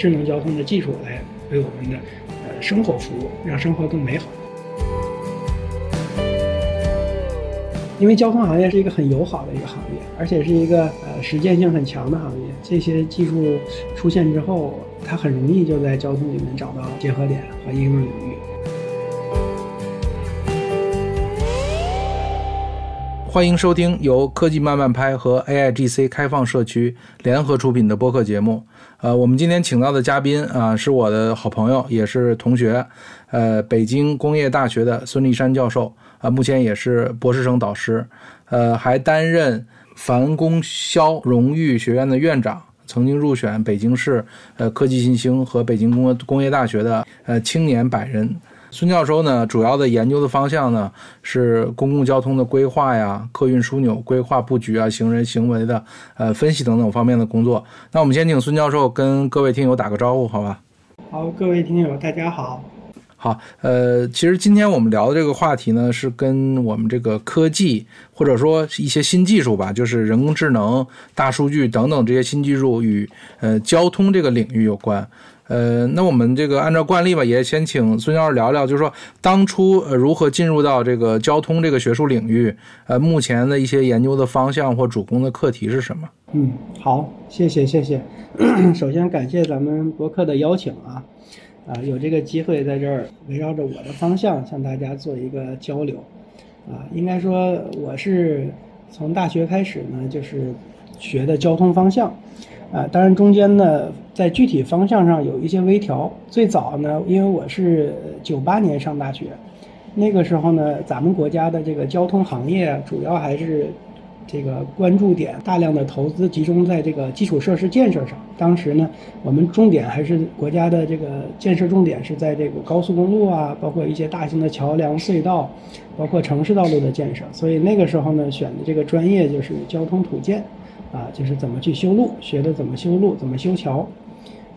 智能交通的技术来为我们的呃生活服务，让生活更美好。因为交通行业是一个很友好的一个行业，而且是一个呃实践性很强的行业。这些技术出现之后，它很容易就在交通里面找到结合点和应用领域。欢迎收听由科技慢慢拍和 AIGC 开放社区联合出品的播客节目。呃，我们今天请到的嘉宾啊，是我的好朋友，也是同学，呃，北京工业大学的孙立山教授。啊，目前也是博士生导师，呃，还担任樊公骁荣誉学院的院长，曾经入选北京市呃科技新星和北京工工业大学的呃青年百人。孙教授呢，主要的研究的方向呢是公共交通的规划呀、客运枢纽规划布局啊、行人行为的呃分析等等方面的工作。那我们先请孙教授跟各位听友打个招呼，好吧？好，各位听友，大家好。好，呃，其实今天我们聊的这个话题呢，是跟我们这个科技或者说一些新技术吧，就是人工智能、大数据等等这些新技术与呃交通这个领域有关。呃，那我们这个按照惯例吧，也先请孙教授聊聊，就是说当初呃如何进入到这个交通这个学术领域，呃，目前的一些研究的方向或主攻的课题是什么？嗯，好，谢谢谢谢。首先感谢咱们博客的邀请啊。啊，有这个机会在这儿围绕着我的方向向大家做一个交流，啊，应该说我是从大学开始呢，就是学的交通方向，啊，当然中间呢在具体方向上有一些微调。最早呢，因为我是九八年上大学，那个时候呢，咱们国家的这个交通行业主要还是。这个关注点大量的投资集中在这个基础设施建设上。当时呢，我们重点还是国家的这个建设重点是在这个高速公路啊，包括一些大型的桥梁、隧道，包括城市道路的建设。所以那个时候呢，选的这个专业就是交通土建，啊，就是怎么去修路，学的怎么修路，怎么修桥，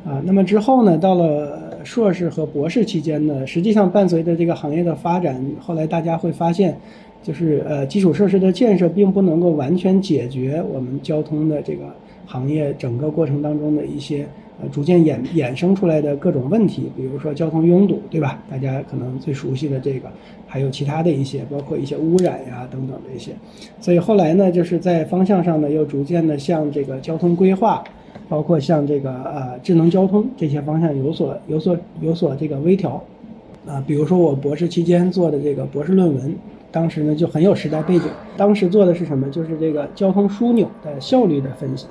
啊。那么之后呢，到了硕士和博士期间呢，实际上伴随着这个行业的发展，后来大家会发现。就是呃，基础设施的建设并不能够完全解决我们交通的这个行业整个过程当中的一些呃逐渐衍衍生出来的各种问题，比如说交通拥堵，对吧？大家可能最熟悉的这个，还有其他的一些，包括一些污染呀等等这些。所以后来呢，就是在方向上呢，又逐渐的向这个交通规划，包括像这个呃智能交通这些方向有所有所有所这个微调。啊，比如说我博士期间做的这个博士论文。当时呢就很有时代背景，当时做的是什么？就是这个交通枢纽的效率的分析。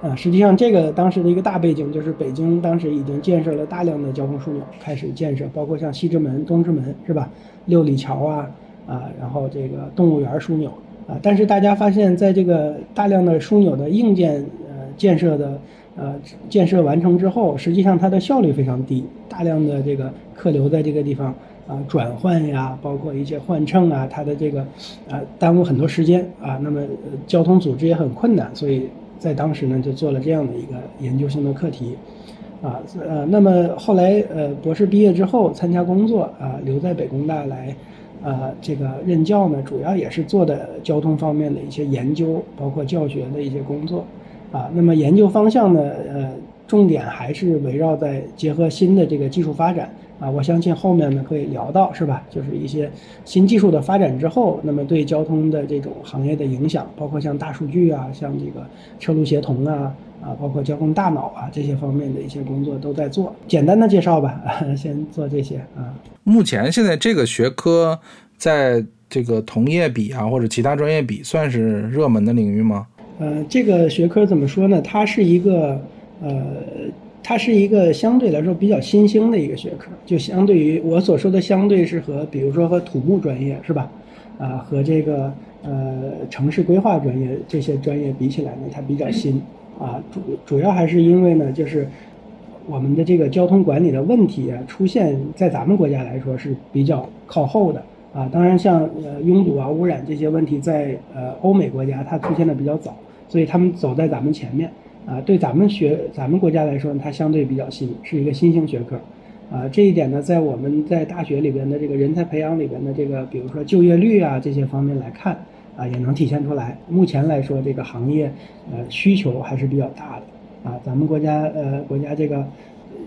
啊，实际上这个当时的一个大背景就是北京当时已经建设了大量的交通枢纽，开始建设，包括像西直门、东直门，是吧？六里桥啊，啊，然后这个动物园枢纽啊。但是大家发现，在这个大量的枢纽的硬件呃建设的呃建设完成之后，实际上它的效率非常低，大量的这个客流在这个地方。啊，转换呀，包括一些换乘啊，它的这个，呃，耽误很多时间啊。那么交通组织也很困难，所以在当时呢，就做了这样的一个研究性的课题，啊，呃，那么后来呃，博士毕业之后参加工作啊，留在北工大来，呃，这个任教呢，主要也是做的交通方面的一些研究，包括教学的一些工作，啊，那么研究方向呢，呃，重点还是围绕在结合新的这个技术发展。啊，我相信后面呢可以聊到，是吧？就是一些新技术的发展之后，那么对交通的这种行业的影响，包括像大数据啊，像这个车路协同啊，啊，包括交通大脑啊这些方面的一些工作都在做。简单的介绍吧，先做这些啊。目前现在这个学科在这个同业比啊，或者其他专业比，算是热门的领域吗？呃，这个学科怎么说呢？它是一个呃。它是一个相对来说比较新兴的一个学科，就相对于我所说的相对是和，比如说和土木专业是吧？啊，和这个呃城市规划专业这些专业比起来呢，它比较新啊。主主要还是因为呢，就是我们的这个交通管理的问题啊，出现在咱们国家来说是比较靠后的啊。当然，像呃拥堵啊、污染这些问题，在呃欧美国家它出现的比较早，所以他们走在咱们前面。啊，对咱们学咱们国家来说，它相对比较新，是一个新兴学科，啊，这一点呢，在我们在大学里边的这个人才培养里边的这个，比如说就业率啊这些方面来看，啊，也能体现出来。目前来说，这个行业，呃，需求还是比较大的，啊，咱们国家呃国家这个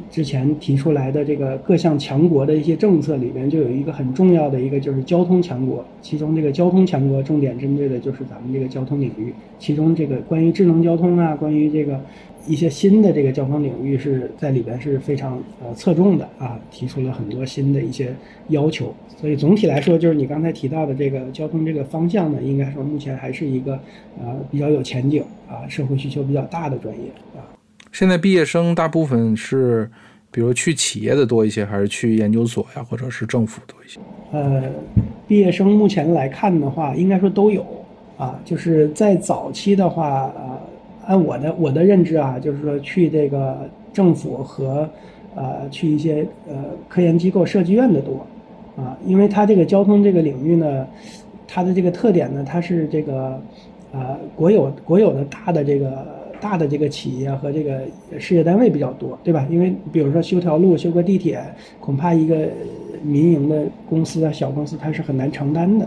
之前提出来的这个各项强国的一些政策里边，就有一个很重要的一个就是交通强国，其中这个交通强国重点针对的就是咱们这个交通领域，其中这个关于智能交通啊，关于这个一些新的这个交通领域是在里边是非常呃侧重的啊，提出了很多新的一些要求，所以总体来说，就是你刚才提到的这个交通这个方向呢，应该说目前还是一个呃比较有前景啊，社会需求比较大的专业啊。现在毕业生大部分是，比如去企业的多一些，还是去研究所呀，或者是政府多一些？呃，毕业生目前来看的话，应该说都有啊。就是在早期的话，呃，按我的我的认知啊，就是说去这个政府和呃去一些呃科研机构、设计院的多啊，因为它这个交通这个领域呢，它的这个特点呢，它是这个呃国有国有的大的这个。大的这个企业和这个事业单位比较多，对吧？因为比如说修条路、修个地铁，恐怕一个民营的公司啊、小公司它是很难承担的，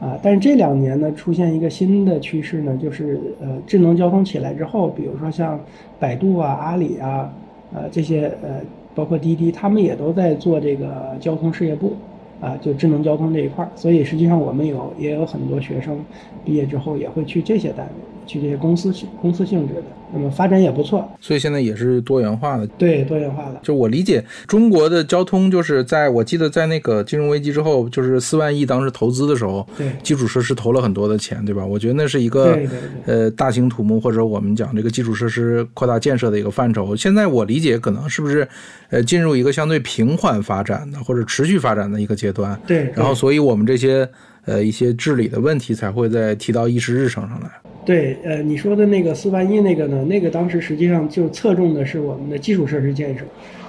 啊。但是这两年呢，出现一个新的趋势呢，就是呃，智能交通起来之后，比如说像百度啊、阿里啊，呃这些呃，包括滴滴，他们也都在做这个交通事业部，啊，就智能交通这一块儿。所以实际上我们有也有很多学生毕业之后也会去这些单位。去这些公司性公司性质的，那么发展也不错，所以现在也是多元化的。对，多元化的。就我理解，中国的交通就是在我记得在那个金融危机之后，就是四万亿当时投资的时候，对基础设施投了很多的钱，对吧？我觉得那是一个呃大型土木或者我们讲这个基础设施扩大建设的一个范畴。现在我理解可能是不是呃进入一个相对平缓发展的或者持续发展的一个阶段。对。然后，所以我们这些呃一些治理的问题才会在提到议事日程上来。对，呃，你说的那个四万亿那个呢？那个当时实际上就侧重的是我们的基础设施建设，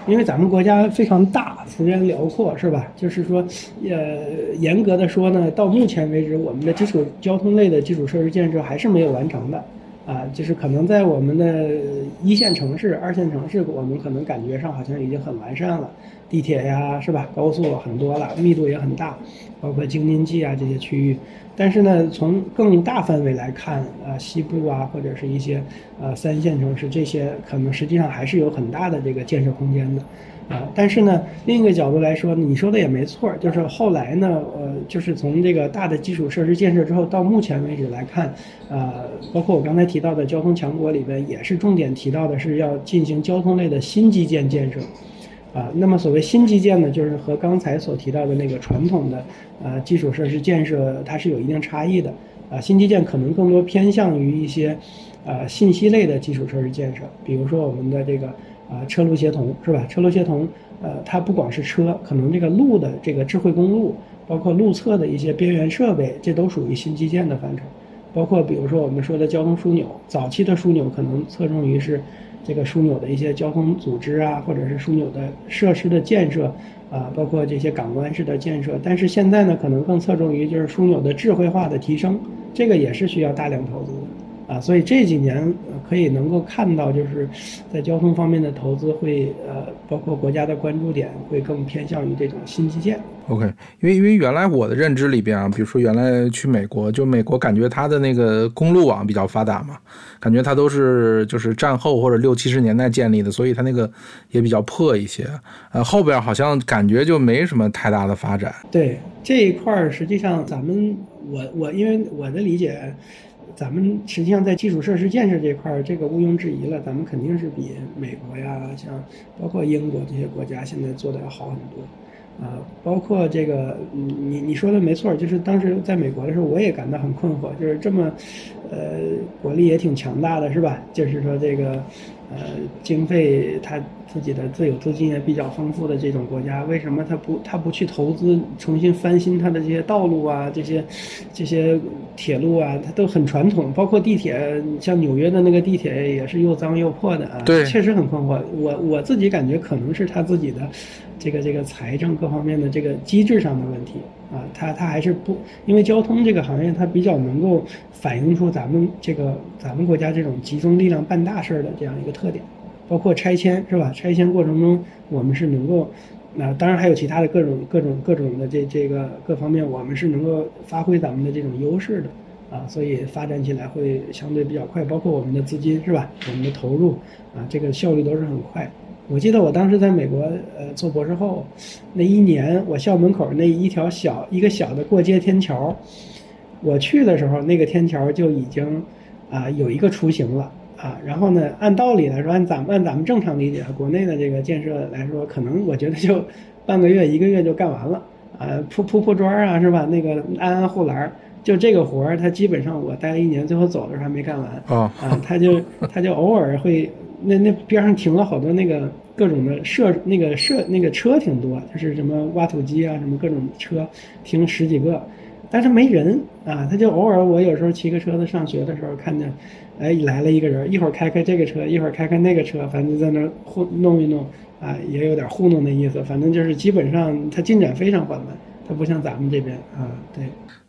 因为咱们国家非常大，幅员辽阔，是吧？就是说，呃，严格的说呢，到目前为止，我们的基础交通类的基础设施建设还是没有完成的，啊，就是可能在我们的一线城市、二线城市，我们可能感觉上好像已经很完善了，地铁呀，是吧？高速很多了，密度也很大，包括京津冀啊这些区域。但是呢，从更大范围来看，啊，西部啊，或者是一些呃三线城市，这些可能实际上还是有很大的这个建设空间的，啊，但是呢，另一个角度来说，你说的也没错，就是后来呢，呃，就是从这个大的基础设施建设之后，到目前为止来看，呃，包括我刚才提到的交通强国里边，也是重点提到的是要进行交通类的新基建建设。啊，那么所谓新基建呢，就是和刚才所提到的那个传统的呃基础设施建设，它是有一定差异的。啊，新基建可能更多偏向于一些呃信息类的基础设施建设，比如说我们的这个啊车路协同是吧？车路协同，呃，它不光是车，可能这个路的这个智慧公路，包括路侧的一些边缘设备，这都属于新基建的范畴。包括比如说我们说的交通枢纽，早期的枢纽可能侧重于是。这个枢纽的一些交通组织啊，或者是枢纽的设施的建设，啊，包括这些港湾式的建设。但是现在呢，可能更侧重于就是枢纽的智慧化的提升，这个也是需要大量投资的，啊，所以这几年可以能够看到，就是在交通方面的投资会，呃，包括国家的关注点会更偏向于这种新基建。OK，因为因为原来我的认知里边啊，比如说原来去美国，就美国感觉它的那个公路网比较发达嘛，感觉它都是就是战后或者六七十年代建立的，所以它那个也比较破一些。呃，后边好像感觉就没什么太大的发展。对这一块儿，实际上咱们我我因为我的理解，咱们实际上在基础设施建设这块儿，这个毋庸置疑了，咱们肯定是比美国呀，像包括英国这些国家现在做的要好很多。啊，包括这个，你你说的没错，就是当时在美国的时候，我也感到很困惑，就是这么，呃，国力也挺强大的，是吧？就是说这个，呃，经费他自己的自有资金也比较丰富的这种国家，为什么他不他不去投资重新翻新他的这些道路啊，这些这些铁路啊，它都很传统，包括地铁，像纽约的那个地铁也是又脏又破的啊，对，确实很困惑。我我自己感觉可能是他自己的。这个这个财政各方面的这个机制上的问题啊，它它还是不，因为交通这个行业它比较能够反映出咱们这个咱们国家这种集中力量办大事儿的这样一个特点，包括拆迁是吧？拆迁过程中我们是能够，那当然还有其他的各种各种各种的这这个各方面，我们是能够发挥咱们的这种优势的啊，所以发展起来会相对比较快，包括我们的资金是吧？我们的投入啊，这个效率都是很快。我记得我当时在美国呃做博士后，那一年我校门口那一条小一个小的过街天桥，我去的时候那个天桥就已经啊有一个雏形了啊。然后呢，按道理来说，按咱们按咱们正常理解，国内的这个建设来说，可能我觉得就半个月一个月就干完了啊，铺 铺铺砖啊是吧？那个安安护栏，就这个活儿，他基本上我待了一年，最后走的时候还没干完啊啊，他就他就偶尔会。那那边上停了好多那个各种的设那个设那个车挺多，就是什么挖土机啊，什么各种车停十几个，但是没人啊。他就偶尔我有时候骑个车子上学的时候看见，哎来了一个人，一会儿开开这个车，一会儿开开那个车，反正在那糊弄一弄啊，也有点糊弄的意思。反正就是基本上它进展非常缓慢，它不像咱们这边啊，对。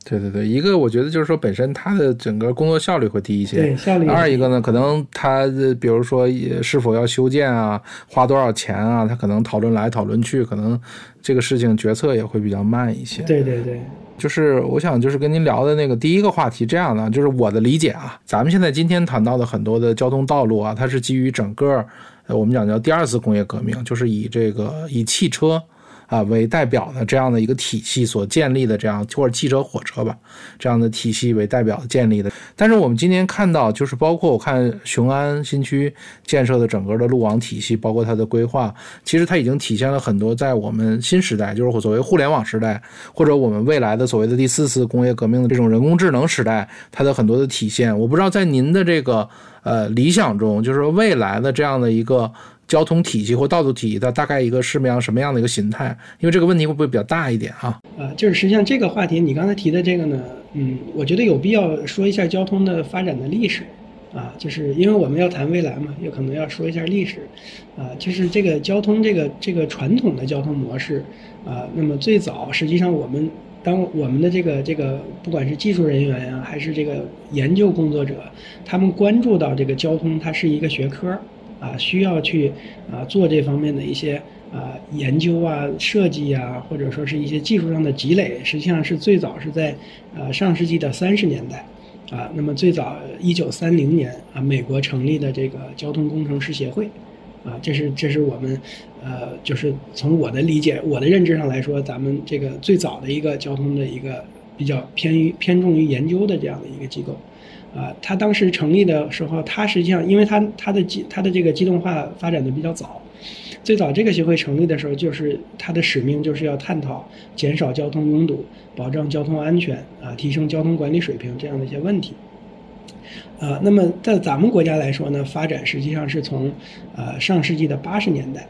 对对对，一个我觉得就是说本身它的整个工作效率会低一些，对效率。二一个呢，可能它比如说是否要修建啊，花多少钱啊，它可能讨论来讨论去，可能这个事情决策也会比较慢一些。对对对，就是我想就是跟您聊的那个第一个话题这样的，就是我的理解啊，咱们现在今天谈到的很多的交通道路啊，它是基于整个呃我们讲叫第二次工业革命，就是以这个以汽车。啊，为代表的这样的一个体系所建立的这样或者汽车、火车吧，这样的体系为代表建立的。但是我们今天看到，就是包括我看雄安新区建设的整个的路网体系，包括它的规划，其实它已经体现了很多在我们新时代，就是所谓互联网时代，或者我们未来的所谓的第四次工业革命的这种人工智能时代，它的很多的体现。我不知道在您的这个呃理想中，就是未来的这样的一个。交通体系或道路体系的大概一个什么样什么样的一个形态？因为这个问题会不会比较大一点啊？啊，就是实际上这个话题，你刚才提的这个呢，嗯，我觉得有必要说一下交通的发展的历史，啊，就是因为我们要谈未来嘛，有可能要说一下历史，啊，就是这个交通这个这个传统的交通模式，啊，那么最早实际上我们当我们的这个这个不管是技术人员呀，还是这个研究工作者，他们关注到这个交通它是一个学科。啊，需要去啊做这方面的一些啊研究啊、设计啊，或者说是一些技术上的积累，实际上是最早是在呃上世纪的三十年代，啊，那么最早一九三零年啊，美国成立的这个交通工程师协会，啊，这是这是我们呃就是从我的理解、我的认知上来说，咱们这个最早的一个交通的一个比较偏于偏重于研究的这样的一个机构。啊，他当时成立的时候，他实际上，因为他他的机他的这个机动化发展的比较早，最早这个协会成立的时候，就是他的使命就是要探讨减少交通拥堵、保障交通安全啊，提升交通管理水平这样的一些问题。啊，那么在咱们国家来说呢，发展实际上是从呃上世纪的八十年代，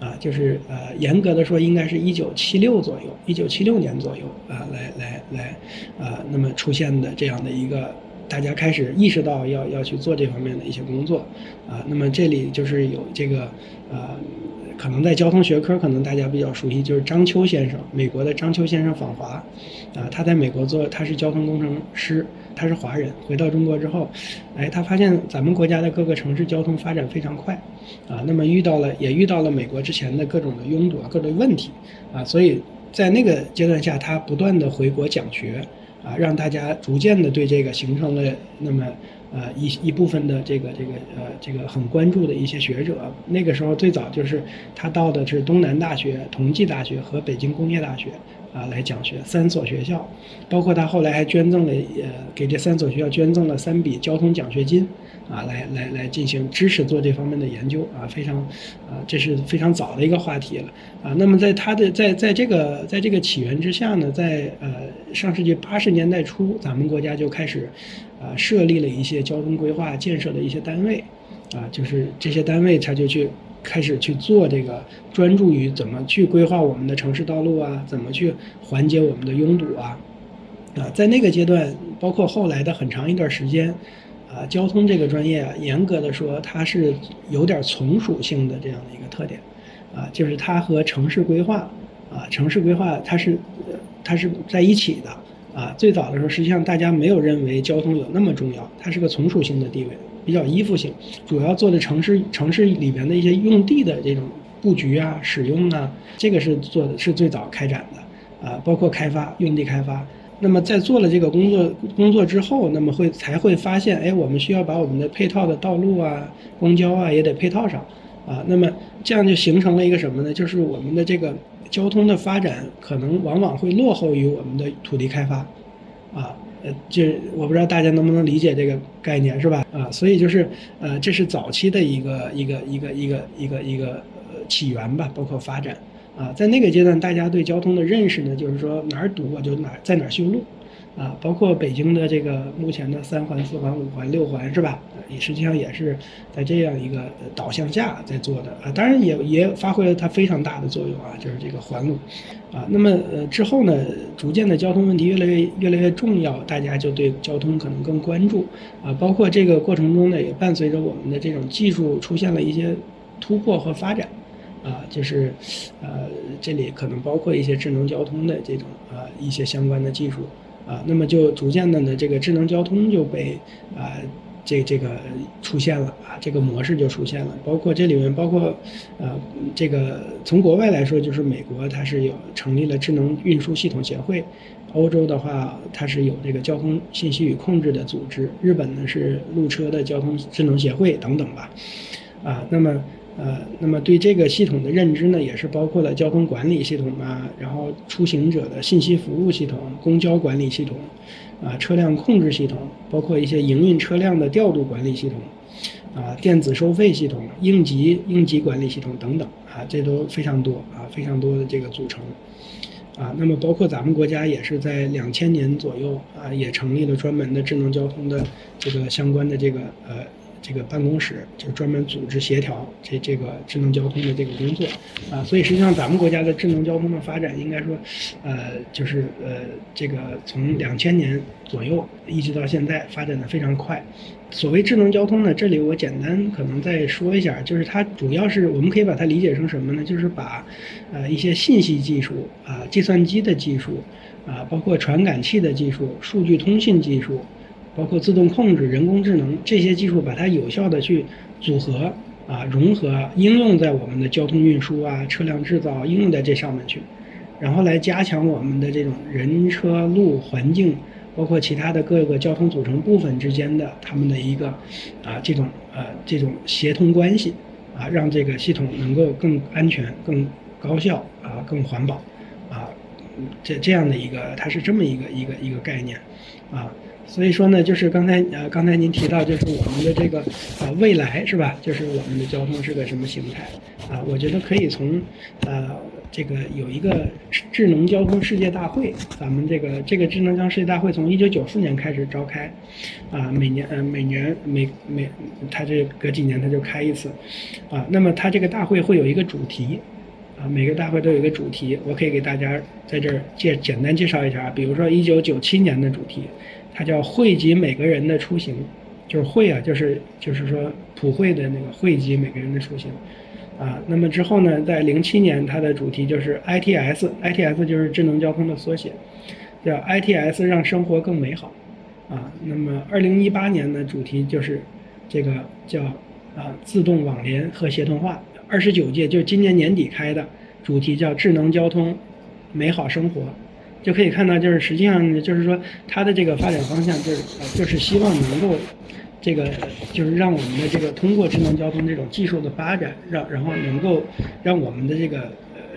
啊，就是呃严格的说，应该是一九七六左右，一九七六年左右啊，来来来，啊，那么出现的这样的一个。大家开始意识到要要去做这方面的一些工作，啊，那么这里就是有这个，呃，可能在交通学科可能大家比较熟悉，就是张秋先生，美国的张秋先生访华，啊，他在美国做他是交通工程师，他是华人，回到中国之后，哎，他发现咱们国家的各个城市交通发展非常快，啊，那么遇到了也遇到了美国之前的各种的拥堵啊各种问题，啊，所以在那个阶段下，他不断的回国讲学。啊，让大家逐渐的对这个形成了那么呃一一部分的这个这个呃这个很关注的一些学者。那个时候最早就是他到的是东南大学、同济大学和北京工业大学。啊，来讲学三所学校，包括他后来还捐赠了，呃，给这三所学校捐赠了三笔交通奖学金，啊，来来来进行支持做这方面的研究，啊，非常，啊，这是非常早的一个话题了，啊，那么在他的在在这个在这个起源之下呢，在呃上世纪八十年代初，咱们国家就开始，啊，设立了一些交通规划建设的一些单位，啊，就是这些单位他就去。开始去做这个，专注于怎么去规划我们的城市道路啊，怎么去缓解我们的拥堵啊，啊，在那个阶段，包括后来的很长一段时间，啊，交通这个专业啊，严格的说，它是有点从属性的这样的一个特点，啊，就是它和城市规划，啊，城市规划它是，它是在一起的，啊，最早的时候，实际上大家没有认为交通有那么重要，它是个从属性的地位。比较依附性，主要做的城市城市里边的一些用地的这种布局啊、使用啊，这个是做的是最早开展的啊，包括开发用地开发那么在做了这个工作工作之后，那么会才会发现，哎，我们需要把我们的配套的道路啊、公交啊也得配套上啊。那么这样就形成了一个什么呢？就是我们的这个交通的发展可能往往会落后于我们的土地开发啊。呃，这我不知道大家能不能理解这个概念，是吧？啊，所以就是呃，这是早期的一个一个一个一个一个一个呃起源吧，包括发展。啊，在那个阶段，大家对交通的认识呢，就是说哪儿堵我就哪儿在哪儿修路，啊，包括北京的这个目前的三环、四环、五环、六环，是吧？也实际上也是在这样一个导向下在做的啊，当然也也发挥了它非常大的作用啊，就是这个环路，啊，那么呃之后呢，逐渐的交通问题越来越越来越重要，大家就对交通可能更关注啊，包括这个过程中呢，也伴随着我们的这种技术出现了一些突破和发展。啊，就是，呃，这里可能包括一些智能交通的这种啊一些相关的技术啊，那么就逐渐的呢，这个智能交通就被啊这这个出现了啊，这个模式就出现了，包括这里面包括呃这个从国外来说，就是美国它是有成立了智能运输系统协会，欧洲的话它是有这个交通信息与控制的组织，日本呢是路车的交通智能协会等等吧，啊，那么。呃，那么对这个系统的认知呢，也是包括了交通管理系统啊，然后出行者的信息服务系统、公交管理系统，啊，车辆控制系统，包括一些营运车辆的调度管理系统，啊，电子收费系统、应急应急管理系统等等，啊，这都非常多啊，非常多的这个组成，啊，那么包括咱们国家也是在两千年左右啊，也成立了专门的智能交通的这个相关的这个呃。这个办公室就专门组织协调这这个智能交通的这个工作，啊，所以实际上咱们国家的智能交通的发展，应该说，呃，就是呃，这个从两千年左右一直到现在发展的非常快。所谓智能交通呢，这里我简单可能再说一下，就是它主要是我们可以把它理解成什么呢？就是把，呃，一些信息技术啊，计算机的技术啊，包括传感器的技术、数据通信技术。包括自动控制、人工智能这些技术，把它有效的去组合啊、融合、应用在我们的交通运输啊、车辆制造应用在这上面去，然后来加强我们的这种人车路环境，包括其他的各个交通组成部分之间的他们的一个啊这种呃这种协同关系啊，让这个系统能够更安全、更高效啊、更环保啊，这这样的一个，它是这么一个一个一个概念啊。所以说呢，就是刚才呃，刚才您提到，就是我们的这个呃未来是吧？就是我们的交通是个什么形态啊？我觉得可以从呃这个有一个智能交通世界大会，咱们这个这个智能交通世界大会从一九九四年开始召开，啊，每年呃每年每每它这隔几年它就开一次，啊，那么它这个大会会有一个主题，啊，每个大会都有一个主题，我可以给大家在这儿介简单介绍一下，比如说一九九七年的主题。它叫惠及每个人的出行，就是惠啊，就是就是说普惠的那个惠及每个人的出行，啊，那么之后呢，在零七年它的主题就是 ITS，ITS 就是智能交通的缩写，叫 ITS 让生活更美好，啊，那么二零一八年的主题就是这个叫啊自动网联和协同化，二十九届就今年年底开的主题叫智能交通，美好生活。就可以看到，就是实际上就是说，它的这个发展方向就是呃，就是希望能够，这个就是让我们的这个通过智能交通这种技术的发展，让然后能够让我们的这个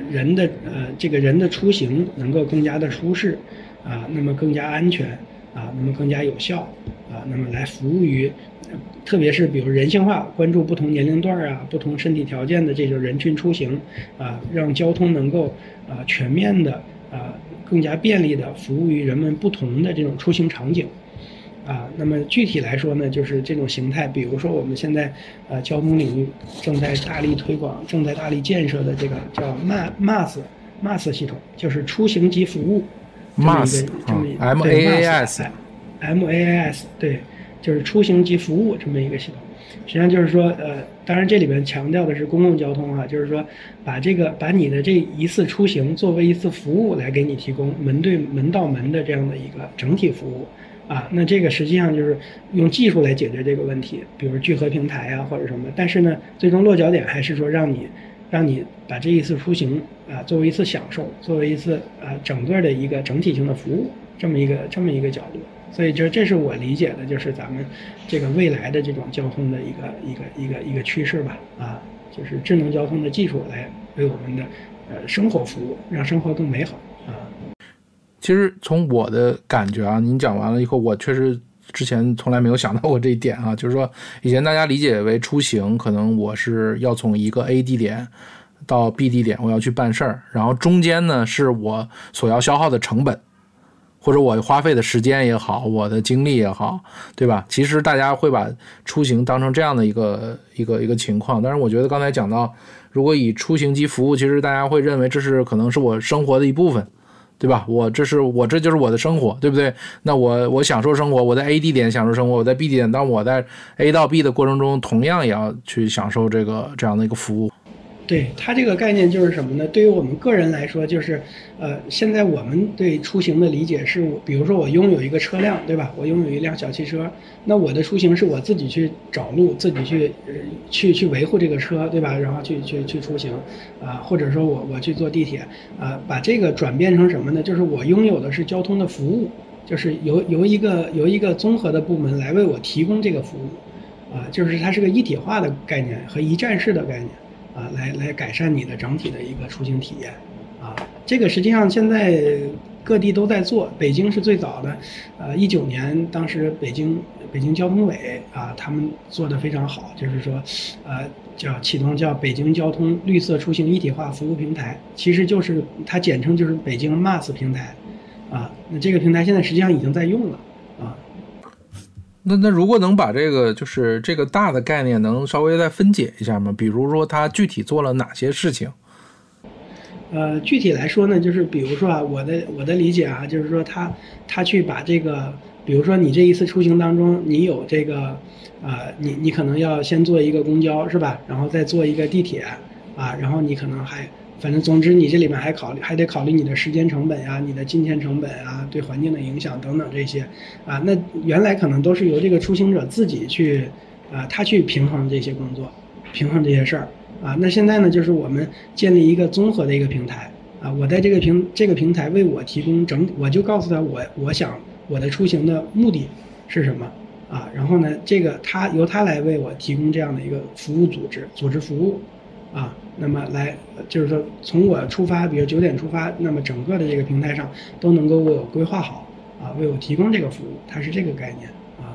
人的呃这个人的出行能够更加的舒适，啊，那么更加安全，啊，那么更加有效，啊，那么来服务于，特别是比如人性化，关注不同年龄段啊、不同身体条件的这种人群出行，啊，让交通能够啊全面的啊。更加便利的服务于人们不同的这种出行场景，啊，那么具体来说呢，就是这种形态，比如说我们现在呃交通领域正在大力推广、正在大力建设的这个叫 MAS MAS MAS 系统，就是出行及服务，MAS M A A S M A A S 对，就是出行及服务这么一个系统。实际上就是说，呃，当然这里面强调的是公共交通啊，就是说，把这个把你的这一次出行作为一次服务来给你提供门对门到门的这样的一个整体服务，啊，那这个实际上就是用技术来解决这个问题，比如聚合平台啊或者什么，但是呢，最终落脚点还是说让你，让你把这一次出行啊作为一次享受，作为一次啊整个的一个整体性的服务这么一个这么一个角度。所以就这是我理解的，就是咱们这个未来的这种交通的一个一个一个一个趋势吧。啊，就是智能交通的技术来为我们的呃生活服务，让生活更美好啊。其实从我的感觉啊，您讲完了以后，我确实之前从来没有想到过这一点啊。就是说，以前大家理解为出行，可能我是要从一个 A 地点到 B 地点，我要去办事儿，然后中间呢是我所要消耗的成本。或者我花费的时间也好，我的精力也好，对吧？其实大家会把出行当成这样的一个一个一个情况。但是我觉得刚才讲到，如果以出行及服务，其实大家会认为这是可能是我生活的一部分，对吧？我这是我这就是我的生活，对不对？那我我享受生活，我在 A 地点享受生活，我在 B 地点，当我在 A 到 B 的过程中，同样也要去享受这个这样的一个服务。对它这个概念就是什么呢？对于我们个人来说，就是，呃，现在我们对出行的理解是，我比如说我拥有一个车辆，对吧？我拥有一辆小汽车，那我的出行是我自己去找路，自己去，去去维护这个车，对吧？然后去去去出行，啊，或者说我我去坐地铁，啊，把这个转变成什么呢？就是我拥有的是交通的服务，就是由由一个由一个综合的部门来为我提供这个服务，啊，就是它是个一体化的概念和一站式的概念。啊，来来改善你的整体的一个出行体验，啊，这个实际上现在各地都在做，北京是最早的，呃，一九年当时北京北京交通委啊，他们做的非常好，就是说，呃，叫启动叫北京交通绿色出行一体化服务平台，其实就是它简称就是北京 MaaS 平台，啊，那这个平台现在实际上已经在用了。那那如果能把这个就是这个大的概念能稍微再分解一下吗？比如说他具体做了哪些事情？呃，具体来说呢，就是比如说啊，我的我的理解啊，就是说他他去把这个，比如说你这一次出行当中，你有这个，啊，你你可能要先坐一个公交是吧？然后再坐一个地铁啊，然后你可能还。反正总之，你这里面还考虑，还得考虑你的时间成本呀，你的金钱成本啊，对环境的影响等等这些，啊，那原来可能都是由这个出行者自己去，啊，他去平衡这些工作，平衡这些事儿，啊，那现在呢，就是我们建立一个综合的一个平台，啊，我在这个平这个平台为我提供整，我就告诉他我我想我的出行的目的是什么，啊，然后呢，这个他由他来为我提供这样的一个服务组织，组织服务。啊，那么来就是说，从我出发，比如九点出发，那么整个的这个平台上都能够为我规划好，啊，为我提供这个服务，它是这个概念啊。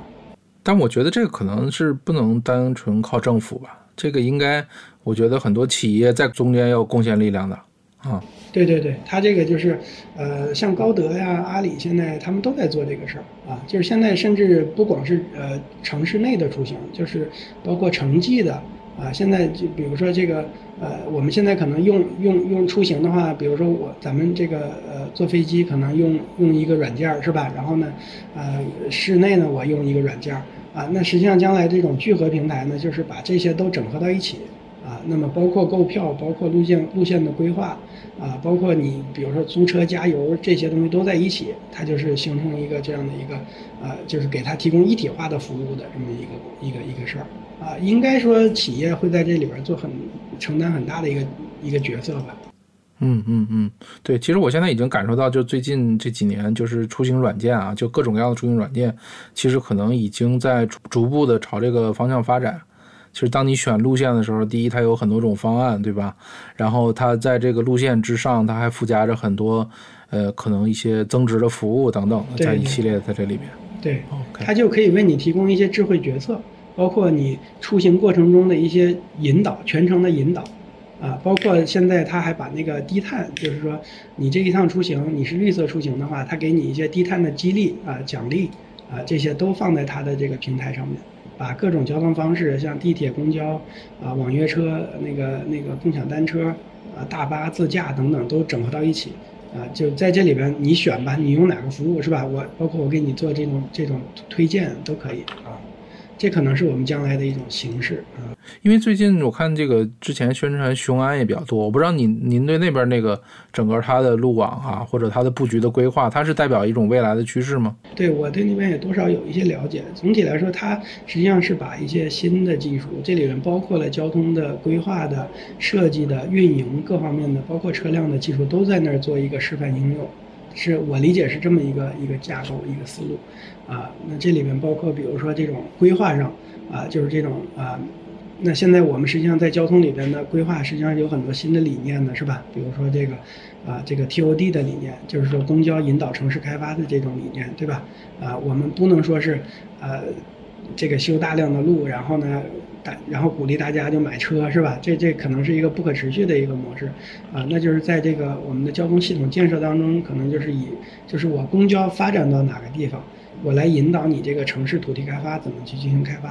但我觉得这个可能是不能单纯靠政府吧，这个应该，我觉得很多企业在中间要贡献力量的啊。对对对，它这个就是，呃，像高德呀、阿里现在他们都在做这个事儿啊，就是现在甚至不光是呃城市内的出行，就是包括城际的。啊，现在就比如说这个，呃，我们现在可能用用用出行的话，比如说我咱们这个呃坐飞机可能用用一个软件是吧？然后呢，呃，室内呢我用一个软件儿啊，那实际上将来这种聚合平台呢，就是把这些都整合到一起，那么包括购票，包括路线路线的规划啊，包括你比如说租车加油这些东西都在一起，它就是形成一个这样的一个，呃，就是给它提供一体化的服务的这么一个一个一个事儿。啊，应该说企业会在这里边做很承担很大的一个一个角色吧。嗯嗯嗯，对，其实我现在已经感受到，就最近这几年，就是出行软件啊，就各种各样的出行软件，其实可能已经在逐步的朝这个方向发展。其实当你选路线的时候，第一它有很多种方案，对吧？然后它在这个路线之上，它还附加着很多呃可能一些增值的服务等等，在一系列在这里面。对，它就可以为你提供一些智慧决策。包括你出行过程中的一些引导，全程的引导，啊，包括现在它还把那个低碳，就是说你这一趟出行你是绿色出行的话，它给你一些低碳的激励啊、奖励啊，这些都放在它的这个平台上面，把各种交通方式，像地铁、公交啊、网约车、那个那个共享单车啊、大巴、自驾等等都整合到一起，啊，就在这里边你选吧，你用哪个服务是吧？我包括我给你做这种这种推荐都可以啊。这可能是我们将来的一种形式啊，因为最近我看这个之前宣传雄安也比较多，我不知道您您对那边那个整个它的路网啊，或者它的布局的规划，它是代表一种未来的趋势吗？对我对那边也多少有一些了解。总体来说，它实际上是把一些新的技术，这里面包括了交通的规划的设计的运营各方面的，包括车辆的技术，都在那儿做一个示范应用。是我理解是这么一个一个架构一个思路，啊，那这里面包括比如说这种规划上啊，就是这种啊，那现在我们实际上在交通里边的规划实际上有很多新的理念呢，是吧？比如说这个啊，这个 TOD 的理念，就是说公交引导城市开发的这种理念，对吧？啊，我们不能说是呃这个修大量的路，然后呢。大，然后鼓励大家就买车是吧？这这可能是一个不可持续的一个模式，啊，那就是在这个我们的交通系统建设当中，可能就是以就是我公交发展到哪个地方，我来引导你这个城市土地开发怎么去进行开发，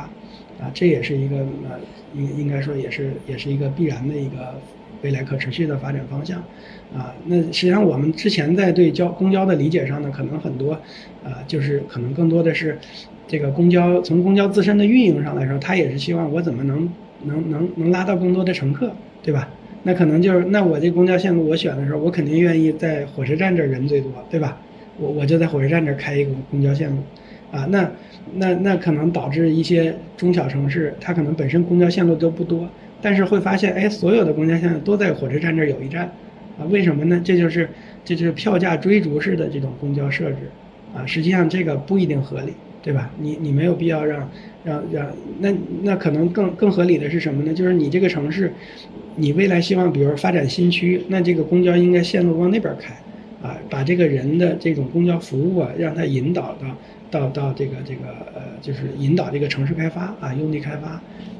啊，这也是一个呃应应该说也是也是一个必然的一个未来可持续的发展方向，啊，那实际上我们之前在对交公交的理解上呢，可能很多，啊，就是可能更多的是。这个公交从公交自身的运营上来说，它也是希望我怎么能能能能拉到更多的乘客，对吧？那可能就是那我这公交线路我选的时候，我肯定愿意在火车站这人最多，对吧？我我就在火车站这开一个公交线路，啊，那那那可能导致一些中小城市，它可能本身公交线路都不多，但是会发现，哎，所有的公交线路都在火车站这有一站，啊，为什么呢？这就是这就是票价追逐式的这种公交设置，啊，实际上这个不一定合理。对吧？你你没有必要让让让那那可能更更合理的是什么呢？就是你这个城市，你未来希望比如说发展新区，那这个公交应该线路往那边开，啊，把这个人的这种公交服务啊，让它引导到到到这个这个呃，就是引导这个城市开发啊，用地开发，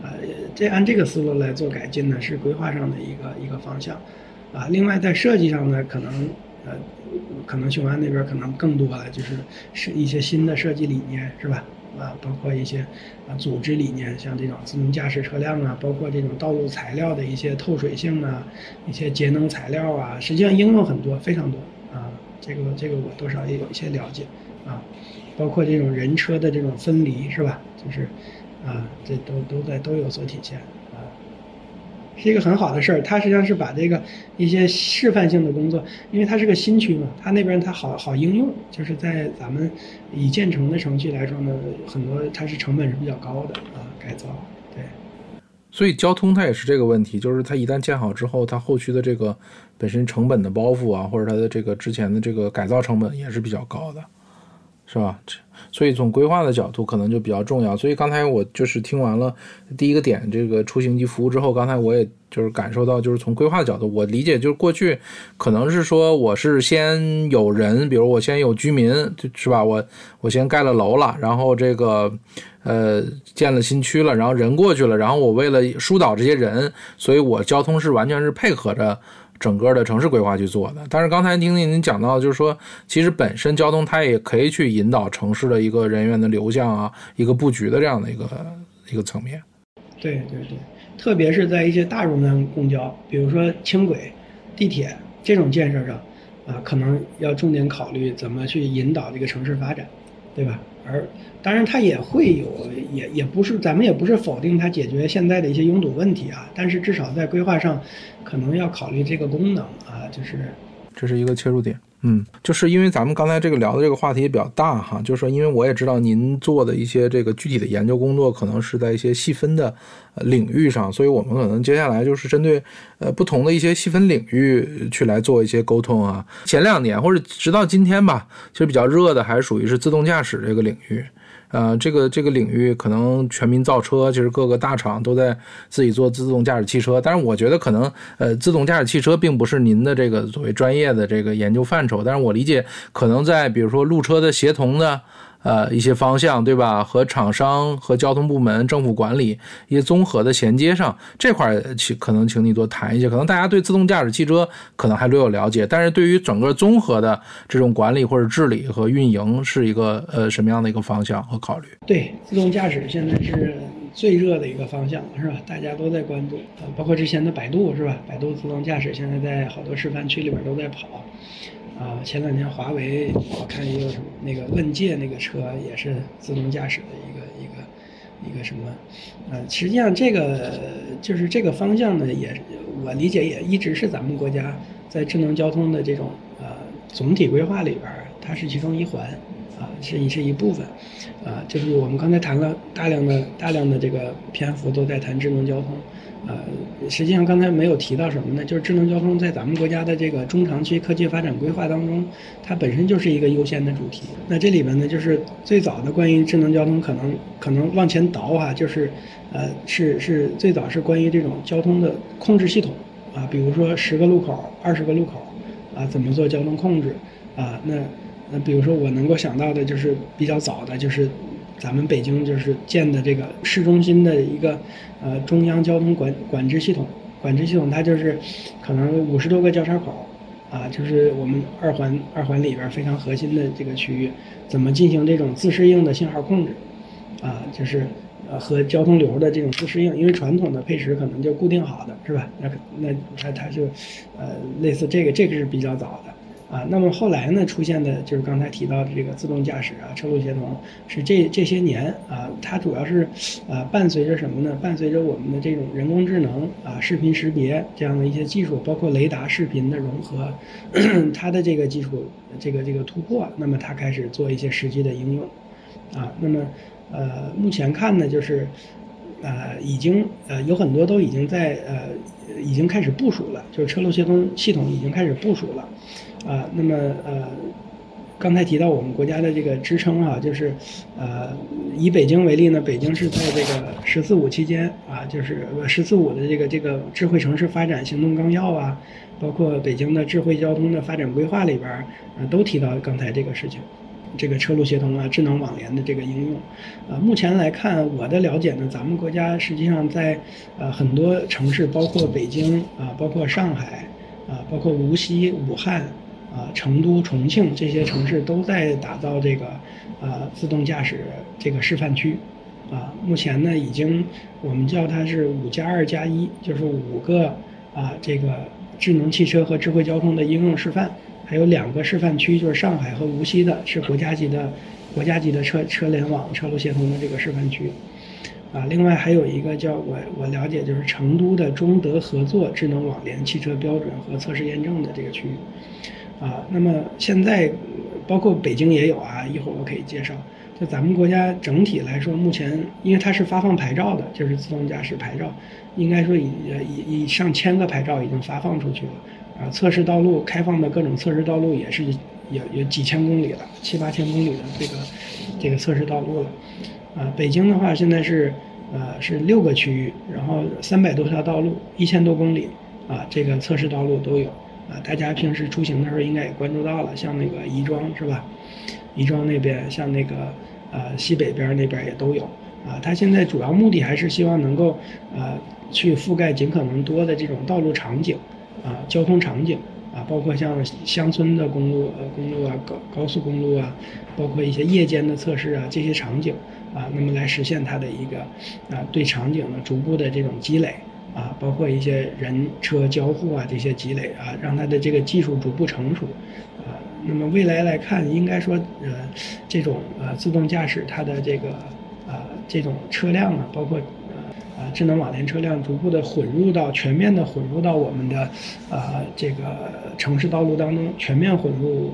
啊，这按这个思路来做改进呢，是规划上的一个一个方向，啊，另外在设计上呢，可能呃。可能雄安那边可能更多了，就是是一些新的设计理念，是吧？啊，包括一些啊组织理念，像这种自动驾驶车辆啊，包括这种道路材料的一些透水性啊，一些节能材料啊，实际上应用很多，非常多啊。这个这个我多少也有一些了解啊，包括这种人车的这种分离，是吧？就是啊，这都都在都有所体现。是一个很好的事儿，它实际上是把这个一些示范性的工作，因为它是个新区嘛，它那边它好好应用，就是在咱们已建成的城区来说呢，很多它是成本是比较高的啊，改造，对。所以交通它也是这个问题，就是它一旦建好之后，它后续的这个本身成本的包袱啊，或者它的这个之前的这个改造成本也是比较高的，是吧？所以从规划的角度可能就比较重要。所以刚才我就是听完了第一个点，这个出行及服务之后，刚才我也就是感受到，就是从规划的角度，我理解就是过去可能是说我是先有人，比如我先有居民，是吧？我我先盖了楼了，然后这个呃建了新区了，然后人过去了，然后我为了疏导这些人，所以我交通是完全是配合着。整个的城市规划去做的，但是刚才听听您讲到，就是说，其实本身交通它也可以去引导城市的一个人员的流向啊，一个布局的这样的一个一个层面。对对对，特别是在一些大容量公交，比如说轻轨、地铁这种建设上，啊，可能要重点考虑怎么去引导这个城市发展，对吧？而当然，它也会有，也也不是，咱们也不是否定它解决现在的一些拥堵问题啊。但是至少在规划上，可能要考虑这个功能啊，就是这是一个切入点。嗯，就是因为咱们刚才这个聊的这个话题也比较大哈，就是说，因为我也知道您做的一些这个具体的研究工作，可能是在一些细分的领域上，所以我们可能接下来就是针对呃不同的一些细分领域去来做一些沟通啊。前两年或者直到今天吧，其实比较热的还是属于是自动驾驶这个领域。呃，这个这个领域可能全民造车，就是各个大厂都在自己做自动驾驶汽车。但是我觉得可能，呃，自动驾驶汽车并不是您的这个所谓专业的这个研究范畴。但是我理解，可能在比如说路车的协同的。呃，一些方向对吧？和厂商、和交通部门、政府管理一些综合的衔接上，这块请可能请你多谈一些。可能大家对自动驾驶汽车可能还略有了解，但是对于整个综合的这种管理或者治理和运营是一个呃什么样的一个方向和考虑？对，自动驾驶现在是最热的一个方向，是吧？大家都在关注，包括之前的百度是吧？百度自动驾驶现在在好多示范区里边都在跑。啊，前两天华为我看一个什么那个问界那个车也是自动驾驶的一个一个一个什么，呃，实际上这个就是这个方向呢，也我理解也一直是咱们国家在智能交通的这种呃总体规划里边，它是其中一环，啊，是一是一部分，啊，就是我们刚才谈了大量的大量的这个篇幅都在谈智能交通，呃，实际上刚才没有提到什么呢？就是智能交通在咱们国家的这个中长期科技发展规划当中，它本身就是一个优先的主题。那这里边呢，就是最早的关于智能交通，可能可能往前倒啊，就是呃，是是最早是关于这种交通的控制系统啊，比如说十个路口、二十个路口啊，怎么做交通控制啊？那那比如说我能够想到的就是比较早的，就是咱们北京就是建的这个市中心的一个呃中央交通管管制系统，管制系统它就是可能五十多个交叉口啊，就是我们二环二环里边非常核心的这个区域，怎么进行这种自适应的信号控制啊，就是呃和交通流的这种自适应，因为传统的配时可能就固定好的是吧？那那它它就呃类似这个这个是比较早的。啊，那么后来呢，出现的就是刚才提到的这个自动驾驶啊，车路协同，是这这些年啊，它主要是，呃，伴随着什么呢？伴随着我们的这种人工智能啊、视频识别这样的一些技术，包括雷达、视频的融合，它的这个技术这个这个突破，那么它开始做一些实际的应用，啊，那么呃，目前看呢，就是，呃，已经呃有很多都已经在呃已经开始部署了，就是车路协同系统已经开始部署了。啊，那么呃，刚才提到我们国家的这个支撑啊，就是呃，以北京为例呢，北京是在这个“十四五”期间啊，就是“十四五”的这个这个智慧城市发展行动纲要啊，包括北京的智慧交通的发展规划里边儿，都提到刚才这个事情，这个车路协同啊、智能网联的这个应用。啊，目前来看，我的了解呢，咱们国家实际上在呃很多城市，包括北京啊，包括上海啊，包括无锡、武汉。啊，成都、重庆这些城市都在打造这个，呃，自动驾驶这个示范区，啊，目前呢已经我们叫它是五加二加一，就是五个啊这个智能汽车和智慧交通的应用示范，还有两个示范区，就是上海和无锡的，是国家级的国家级的车车联网、车路协同的这个示范区，啊，另外还有一个叫我我了解就是成都的中德合作智能网联汽车标准和测试验证的这个区域。啊，那么现在包括北京也有啊，一会儿我可以介绍。就咱们国家整体来说，目前因为它是发放牌照的，就是自动驾驶牌照，应该说已已已上千个牌照已经发放出去了。啊，测试道路开放的各种测试道路也是有有几千公里了，七八千公里的这个这个测试道路了。啊，北京的话现在是呃是六个区域，然后三百多条道路，一千多公里啊，这个测试道路都有。啊，大家平时出行的时候应该也关注到了，像那个宜庄是吧？宜庄那边，像那个呃西北边那边也都有。啊，它现在主要目的还是希望能够呃去覆盖尽可能多的这种道路场景，啊交通场景，啊包括像乡村的公路呃公路啊高高速公路啊，包括一些夜间的测试啊这些场景，啊那么来实现它的一个啊对场景的逐步的这种积累。啊，包括一些人车交互啊，这些积累啊，让它的这个技术逐步成熟，啊，那么未来来看，应该说，呃，这种呃自动驾驶它的这个啊这种车辆啊，包括呃啊智能网联车辆逐步的混入到全面的混入到我们的啊这个城市道路当中，全面混入，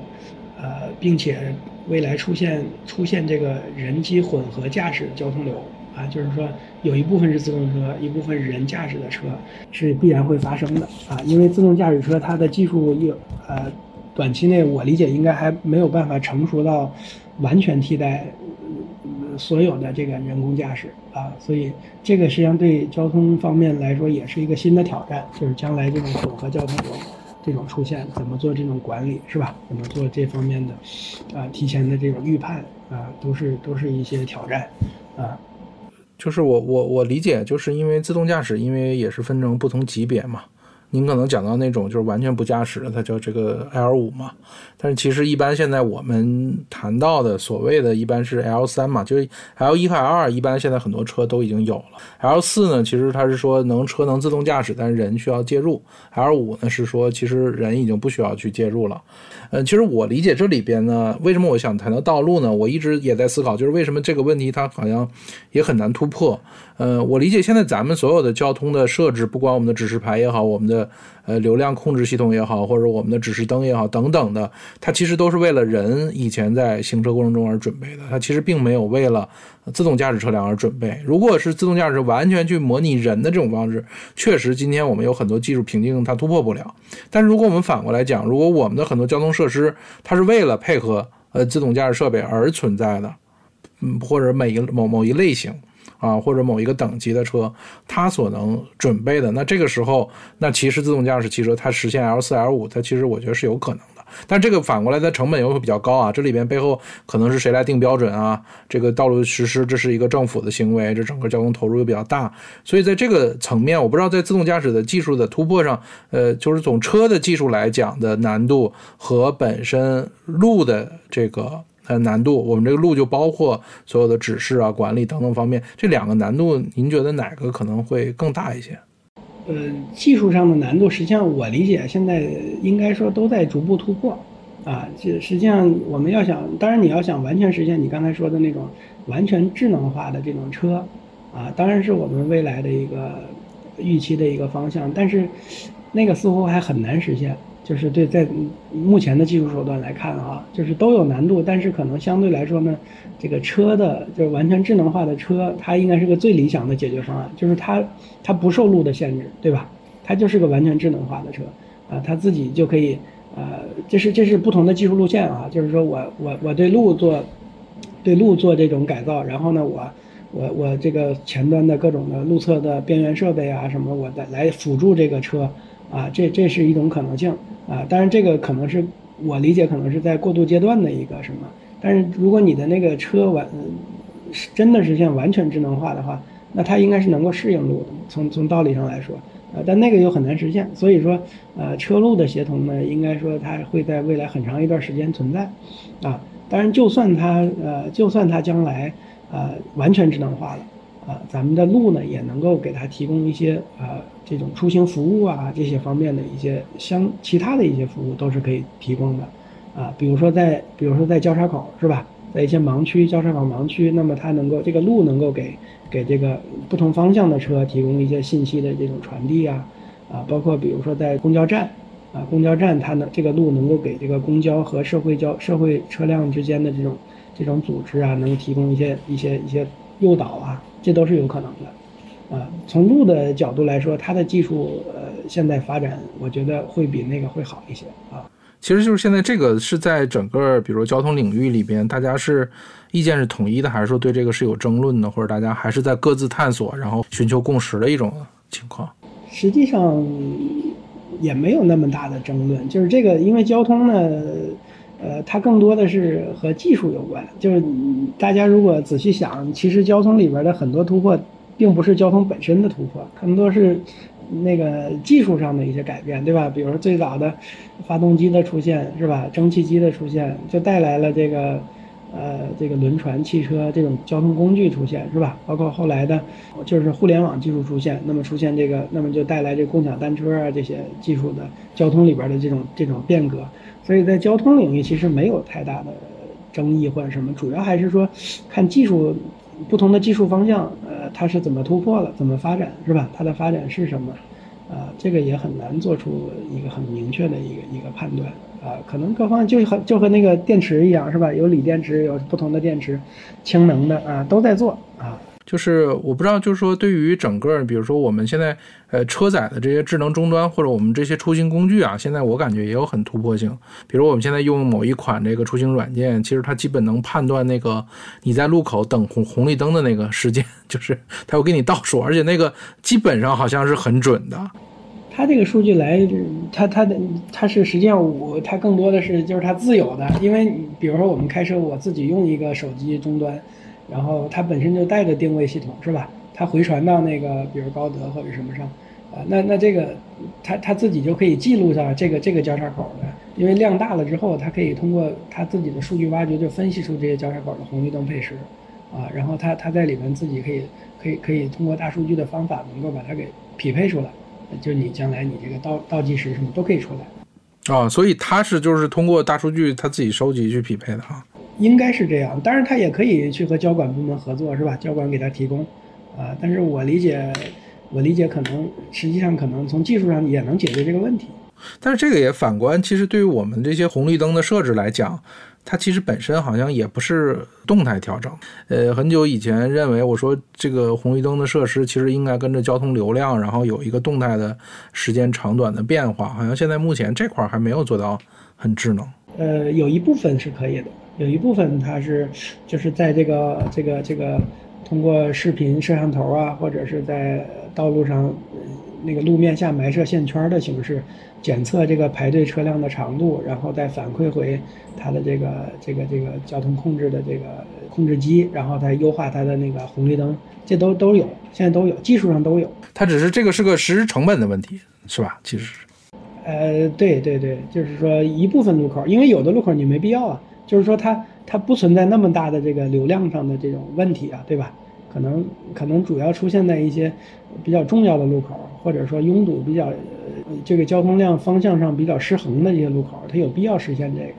呃，并且未来出现出现这个人机混合驾驶交通流。啊，就是说有一部分是自动车，一部分是人驾驶的车，是必然会发生的啊。因为自动驾驶车它的技术又呃，短期内我理解应该还没有办法成熟到完全替代所有的这个人工驾驶啊。所以这个实际上对交通方面来说也是一个新的挑战，就是将来这种混合交通这种出现，怎么做这种管理是吧？怎么做这方面的啊提前的这种预判啊，都是都是一些挑战啊。就是我我我理解，就是因为自动驾驶，因为也是分成不同级别嘛。您可能讲到那种就是完全不驾驶的，它叫这个 L 五嘛。但是其实一般现在我们谈到的所谓的一般是 L 三嘛，就是 L 一和 L 二一般现在很多车都已经有了。L 四呢，其实它是说能车能自动驾驶，但是人需要介入。L 五呢是说其实人已经不需要去介入了。嗯，其实我理解这里边呢，为什么我想谈到道路呢？我一直也在思考，就是为什么这个问题它好像也很难突破。呃，我理解现在咱们所有的交通的设置，不管我们的指示牌也好，我们的呃流量控制系统也好，或者我们的指示灯也好等等的，它其实都是为了人以前在行车过程中而准备的，它其实并没有为了自动驾驶车辆而准备。如果是自动驾驶完全去模拟人的这种方式，确实今天我们有很多技术瓶颈它突破不了。但是如果我们反过来讲，如果我们的很多交通设施它是为了配合呃自动驾驶设备而存在的，嗯，或者每一某某一类型。啊，或者某一个等级的车，它所能准备的，那这个时候，那其实自动驾驶汽车它实现 L 四 L 五，它其实我觉得是有可能的。但这个反过来的成本又会比较高啊，这里边背后可能是谁来定标准啊？这个道路实施这是一个政府的行为，这整个交通投入又比较大，所以在这个层面，我不知道在自动驾驶的技术的突破上，呃，就是从车的技术来讲的难度和本身路的这个。呃，难度，我们这个路就包括所有的指示啊、管理等等方面，这两个难度，您觉得哪个可能会更大一些？呃，技术上的难度，实际上我理解现在应该说都在逐步突破，啊，这实际上我们要想，当然你要想完全实现你刚才说的那种完全智能化的这种车，啊，当然是我们未来的一个预期的一个方向，但是那个似乎还很难实现。就是对，在目前的技术手段来看啊，就是都有难度，但是可能相对来说呢，这个车的就是完全智能化的车，它应该是个最理想的解决方案，就是它它不受路的限制，对吧？它就是个完全智能化的车啊，它自己就可以，呃，这是这是不同的技术路线啊，就是说我我我对路做，对路做这种改造，然后呢，我我我这个前端的各种的路测的边缘设备啊什么，我来来辅助这个车。啊，这这是一种可能性啊，当然这个可能是我理解可能是在过渡阶段的一个什么，但是如果你的那个车完是真的实现完全智能化的话，那它应该是能够适应路的，从从道理上来说，啊，但那个又很难实现，所以说，呃，车路的协同呢，应该说它会在未来很长一段时间存在，啊，当然就算它呃，就算它将来呃完全智能化了。啊，咱们的路呢也能够给他提供一些呃这种出行服务啊，这些方面的一些相其他的一些服务都是可以提供的，啊，比如说在比如说在交叉口是吧，在一些盲区交叉口盲区，那么它能够这个路能够给给这个不同方向的车提供一些信息的这种传递啊，啊，包括比如说在公交站，啊，公交站它呢这个路能够给这个公交和社会交社会车辆之间的这种这种组织啊，能提供一些一些一些诱导啊。这都是有可能的，啊，从路的角度来说，它的技术呃现在发展，我觉得会比那个会好一些啊。其实就是现在这个是在整个比如说交通领域里边，大家是意见是统一的，还是说对这个是有争论的，或者大家还是在各自探索，然后寻求共识的一种情况？实际上也没有那么大的争论，就是这个，因为交通呢。呃，它更多的是和技术有关，就是大家如果仔细想，其实交通里边的很多突破，并不是交通本身的突破，更多是那个技术上的一些改变，对吧？比如说最早的发动机的出现，是吧？蒸汽机的出现，就带来了这个呃这个轮船、汽车这种交通工具出现，是吧？包括后来的，就是互联网技术出现，那么出现这个，那么就带来这共享单车啊这些技术的交通里边的这种这种变革。所以在交通领域其实没有太大的争议或者什么，主要还是说看技术不同的技术方向，呃，它是怎么突破了，怎么发展，是吧？它的发展是什么？啊，这个也很难做出一个很明确的一个一个判断啊。可能各方就和就和那个电池一样，是吧？有锂电池，有不同的电池，氢能的啊，都在做啊。就是我不知道，就是说对于整个，比如说我们现在呃车载的这些智能终端，或者我们这些出行工具啊，现在我感觉也有很突破性。比如我们现在用某一款这个出行软件，其实它基本能判断那个你在路口等红红绿灯的那个时间，就是它会给你倒数，而且那个基本上好像是很准的。它这个数据来，它它的它是实际上我它更多的是就是它自有的，因为比如说我们开车，我自己用一个手机终端。然后它本身就带着定位系统，是吧？它回传到那个，比如高德或者什么上，啊，那那这个，它它自己就可以记录上这个这个交叉口的，因为量大了之后，它可以通过它自己的数据挖掘，就分析出这些交叉口的红绿灯配时，啊，然后它它在里面自己可以可以可以通过大数据的方法，能够把它给匹配出来，就你将来你这个倒倒计时什么都可以出来，啊，所以它是就是通过大数据它自己收集去匹配的哈。应该是这样，当然他也可以去和交管部门合作，是吧？交管给他提供，啊，但是我理解，我理解可能实际上可能从技术上也能解决这个问题。但是这个也反观，其实对于我们这些红绿灯的设置来讲，它其实本身好像也不是动态调整。呃，很久以前认为我说这个红绿灯的设施其实应该跟着交通流量，然后有一个动态的时间长短的变化。好像现在目前这块还没有做到很智能。呃，有一部分是可以的，有一部分它是就是在这个这个这个通过视频摄像头啊，或者是在道路上那个路面下埋设线圈的形式。检测这个排队车辆的长度，然后再反馈回它的这个这个这个交通控制的这个控制机，然后再优化它的那个红绿灯，这都都有，现在都有，技术上都有。它只是这个是个实施成本的问题，是吧？其实，呃，对对对，就是说一部分路口，因为有的路口你没必要啊，就是说它它不存在那么大的这个流量上的这种问题啊，对吧？可能可能主要出现在一些比较重要的路口，或者说拥堵比较。呃这个交通量方向上比较失衡的一些路口，它有必要实现这个，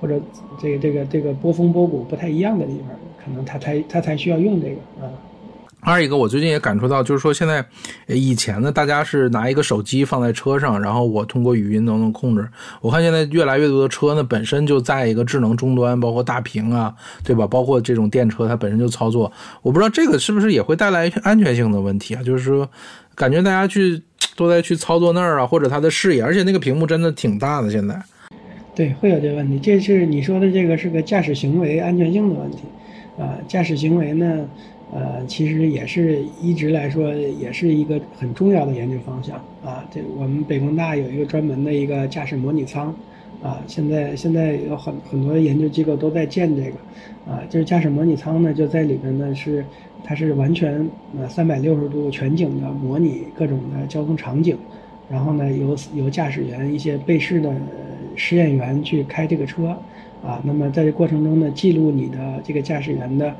或者这个这个这个波峰波谷不太一样的地方，可能它才它才需要用这个啊。二一个，我最近也感触到，就是说现在以前呢，大家是拿一个手机放在车上，然后我通过语音都能控制。我看现在越来越多的车呢，本身就在一个智能终端，包括大屏啊，对吧？包括这种电车，它本身就操作。我不知道这个是不是也会带来安全性的问题啊？就是说，感觉大家去。都在去操作那儿啊，或者它的视野，而且那个屏幕真的挺大的。现在，对，会有这个问题。这是你说的这个是个驾驶行为安全性的问题，啊，驾驶行为呢，呃，其实也是一直来说也是一个很重要的研究方向啊。这我们北工大有一个专门的一个驾驶模拟舱，啊，现在现在有很很多研究机构都在建这个，啊，就是驾驶模拟舱呢就在里边呢是。它是完全呃三百六十度全景的模拟各种的交通场景，然后呢由由驾驶员一些被试的实验员去开这个车，啊，那么在这过程中呢记录你的这个驾驶员的，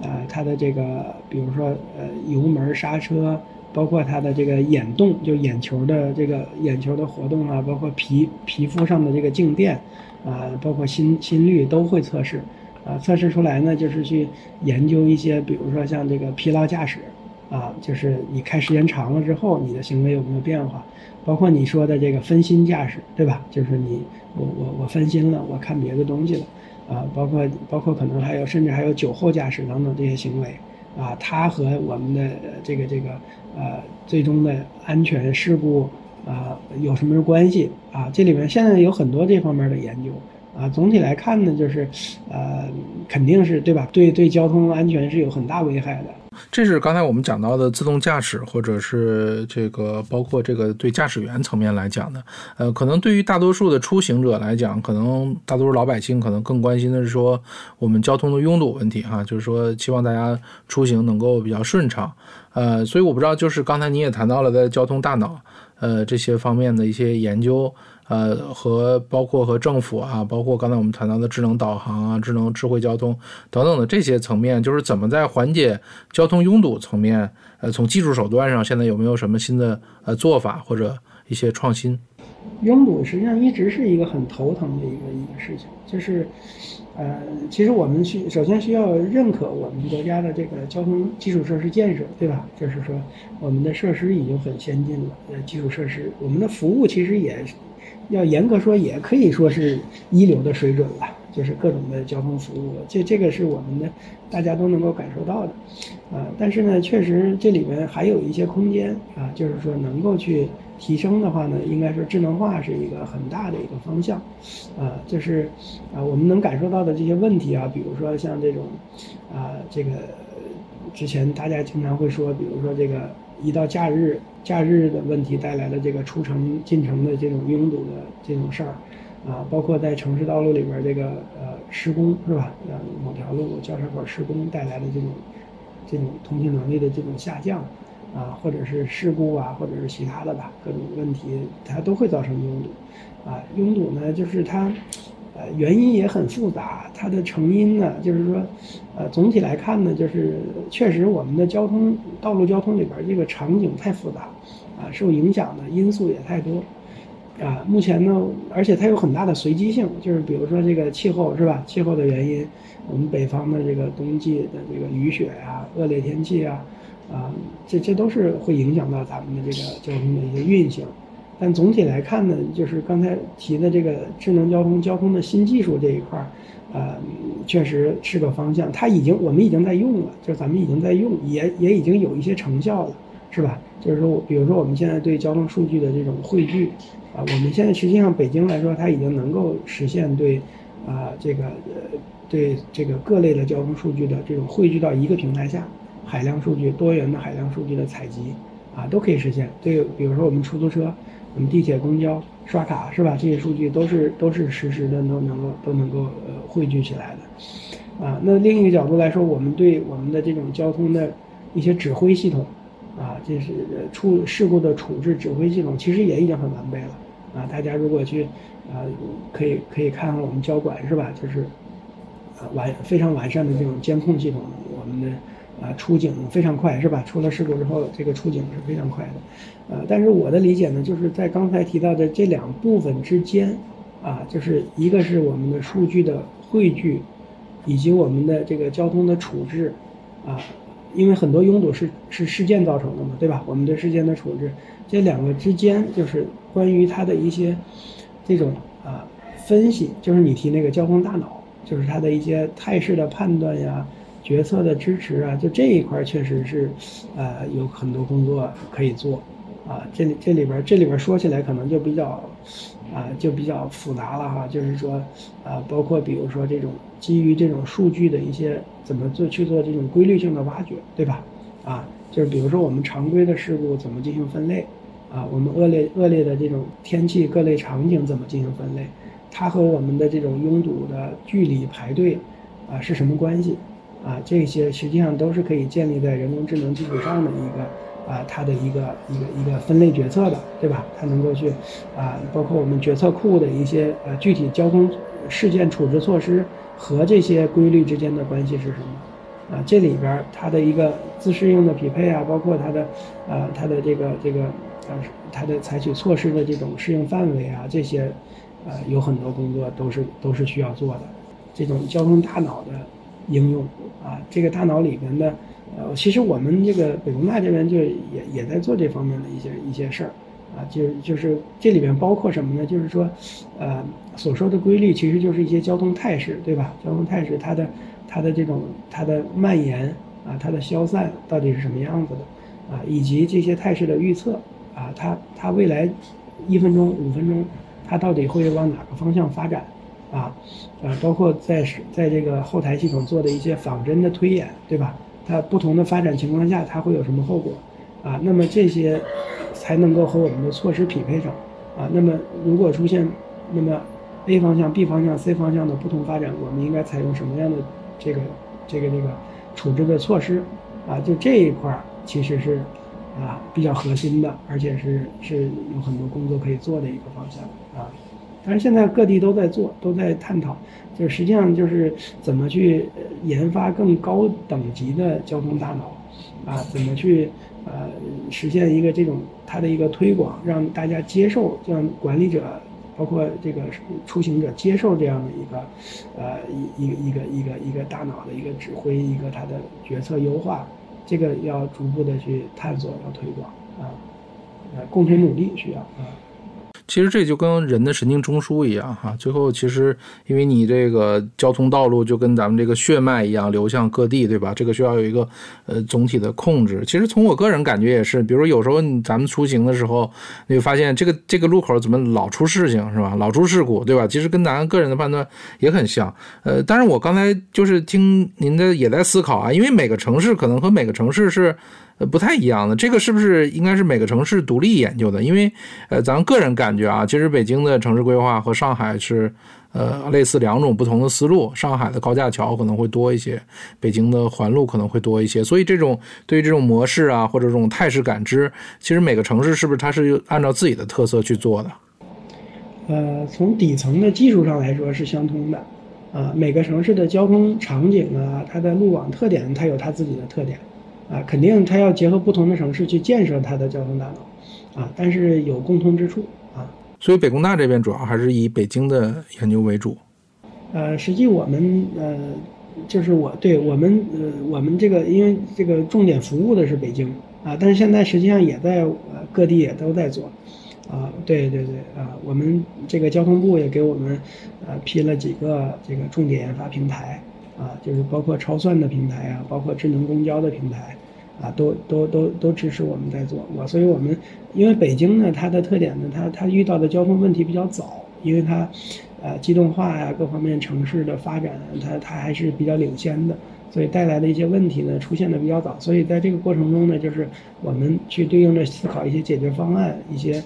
呃他的这个比如说呃油门刹车，包括他的这个眼动就眼球的这个眼球的活动啊，包括皮皮肤上的这个静电，啊，包括心心率都会测试。啊，测试出来呢，就是去研究一些，比如说像这个疲劳驾驶，啊，就是你开时间长了之后，你的行为有没有变化？包括你说的这个分心驾驶，对吧？就是你我我我分心了，我看别的东西了，啊，包括包括可能还有甚至还有酒后驾驶等等这些行为，啊，它和我们的这个这个呃最终的安全事故啊有什么关系？啊，这里面现在有很多这方面的研究。啊，总体来看呢，就是，呃，肯定是对吧？对对，交通安全是有很大危害的。这是刚才我们讲到的自动驾驶，或者是这个包括这个对驾驶员层面来讲的。呃，可能对于大多数的出行者来讲，可能大多数老百姓可能更关心的是说我们交通的拥堵问题哈，就是说希望大家出行能够比较顺畅。呃，所以我不知道，就是刚才你也谈到了在交通大脑，呃，这些方面的一些研究。呃，和包括和政府啊，包括刚才我们谈到的智能导航啊、智能智慧交通等等的这些层面，就是怎么在缓解交通拥堵层面，呃，从技术手段上，现在有没有什么新的呃做法或者一些创新？拥堵实际上一直是一个很头疼的一个一个事情，就是，呃，其实我们需首先需要认可我们国家的这个交通基础设施建设，对吧？就是说我们的设施已经很先进了，呃，基础设施，我们的服务其实也。要严格说，也可以说是一流的水准了，就是各种的交通服务，这这个是我们的大家都能够感受到的，啊，但是呢，确实这里面还有一些空间啊，就是说能够去提升的话呢，应该说智能化是一个很大的一个方向，啊，就是啊，我们能感受到的这些问题啊，比如说像这种啊，这个之前大家经常会说，比如说这个。一到假日，假日的问题带来的这个出城进城的这种拥堵的这种事儿，啊，包括在城市道路里边这个呃施工是吧？呃，某条路交叉口施工带来的这种这种通行能力的这种下降，啊，或者是事故啊，或者是其他的吧，各种问题它都会造成拥堵，啊，拥堵呢就是它。呃，原因也很复杂，它的成因呢，就是说，呃，总体来看呢，就是确实我们的交通道路交通里边这个场景太复杂，啊，受影响的因素也太多，啊，目前呢，而且它有很大的随机性，就是比如说这个气候是吧？气候的原因，我们北方的这个冬季的这个雨雪啊，恶劣天气啊，啊，这这都是会影响到咱们的这个交通的一些运行。但总体来看呢，就是刚才提的这个智能交通、交通的新技术这一块儿，呃，确实是个方向。它已经我们已经在用了，就咱们已经在用，也也已经有一些成效了，是吧？就是说，比如说我们现在对交通数据的这种汇聚，啊，我们现在实际上北京来说，它已经能够实现对，啊，这个呃，对这个各类的交通数据的这种汇聚到一个平台下，海量数据、多元的海量数据的采集，啊，都可以实现。对，比如说我们出租车。我们地铁、公交刷卡是吧？这些数据都是都是实时的，都能够都能够呃汇聚起来的，啊，那另一个角度来说，我们对我们的这种交通的一些指挥系统，啊，这是处事故的处置指挥系统，其实也已经很完备了，啊，大家如果去啊，可以可以看看我们交管是吧？就是啊完非常完善的这种监控系统，我们的。啊，出警非常快，是吧？出了事故之后，这个出警是非常快的，呃，但是我的理解呢，就是在刚才提到的这两部分之间，啊，就是一个是我们的数据的汇聚，以及我们的这个交通的处置，啊，因为很多拥堵是是事件造成的嘛，对吧？我们对事件的处置，这两个之间就是关于它的一些这种啊分析，就是你提那个交通大脑，就是它的一些态势的判断呀。决策的支持啊，就这一块确实是，呃，有很多工作可以做，啊，这里这里边这里边说起来可能就比较，啊，就比较复杂了哈，就是说，啊，包括比如说这种基于这种数据的一些怎么做去做这种规律性的挖掘，对吧？啊，就是比如说我们常规的事故怎么进行分类，啊，我们恶劣恶劣的这种天气各类场景怎么进行分类，它和我们的这种拥堵的距离排队，啊，是什么关系？啊，这些实际上都是可以建立在人工智能基础上的一个啊，它的一个一个一个分类决策的，对吧？它能够去啊，包括我们决策库的一些呃具体交通事件处置措施和这些规律之间的关系是什么？啊，这里边它的一个自适应的匹配啊，包括它的呃它的这个这个呃它的采取措施的这种适应范围啊，这些呃有很多工作都是都是需要做的，这种交通大脑的。应用啊，这个大脑里边的，呃，其实我们这个北工大这边就也也在做这方面的一些一些事儿，啊，就就是这里边包括什么呢？就是说，呃，所说的规律其实就是一些交通态势，对吧？交通态势它的它的这种它的蔓延啊，它的消散到底是什么样子的啊？以及这些态势的预测啊，它它未来一分钟五分钟它到底会往哪个方向发展？啊，呃，包括在在这个后台系统做的一些仿真的推演，对吧？它不同的发展情况下，它会有什么后果？啊，那么这些才能够和我们的措施匹配上。啊，那么如果出现那么 A 方向、B 方向、C 方向的不同发展，我们应该采用什么样的这个这个这个处置的措施？啊，就这一块儿其实是啊比较核心的，而且是是有很多工作可以做的一个方向但是现在各地都在做，都在探讨，就实际上就是怎么去研发更高等级的交通大脑，啊，怎么去呃实现一个这种它的一个推广，让大家接受，让管理者包括这个出行者接受这样的一个呃一一个一个一个一个大脑的一个指挥，一个它的决策优化，这个要逐步的去探索，要推广啊，呃，共同努力需要啊。其实这就跟人的神经中枢一样哈，最后其实因为你这个交通道路就跟咱们这个血脉一样流向各地，对吧？这个需要有一个呃总体的控制。其实从我个人感觉也是，比如有时候咱们出行的时候，你会发现这个这个路口怎么老出事情是吧？老出事故对吧？其实跟咱个人的判断也很像。呃，但是我刚才就是听您的也在思考啊，因为每个城市可能和每个城市是。呃不太一样的，这个是不是应该是每个城市独立研究的？因为，呃，咱个人感觉啊，其实北京的城市规划和上海是，呃，类似两种不同的思路。上海的高架桥可能会多一些，北京的环路可能会多一些。所以，这种对于这种模式啊，或者这种态势感知，其实每个城市是不是它是按照自己的特色去做的？呃，从底层的技术上来说是相通的，啊，每个城市的交通场景啊，它的路网特点，它有它自己的特点。啊，肯定它要结合不同的城市去建设它的交通大脑，啊，但是有共通之处啊。所以北工大这边主要还是以北京的研究为主。呃，实际我们呃就是我对我们呃我们这个因为这个重点服务的是北京啊，但是现在实际上也在呃各地也都在做。啊，对对对，啊，我们这个交通部也给我们，呃，批了几个这个重点研发平台，啊，就是包括超算的平台啊，包括智能公交的平台，啊，都都都都支持我们在做。我所以我们因为北京呢，它的特点呢，它它遇到的交通问题比较早，因为它，呃，机动化呀，各方面城市的发展，它它还是比较领先的。所以带来的一些问题呢，出现的比较早，所以在这个过程中呢，就是我们去对应着思考一些解决方案，一些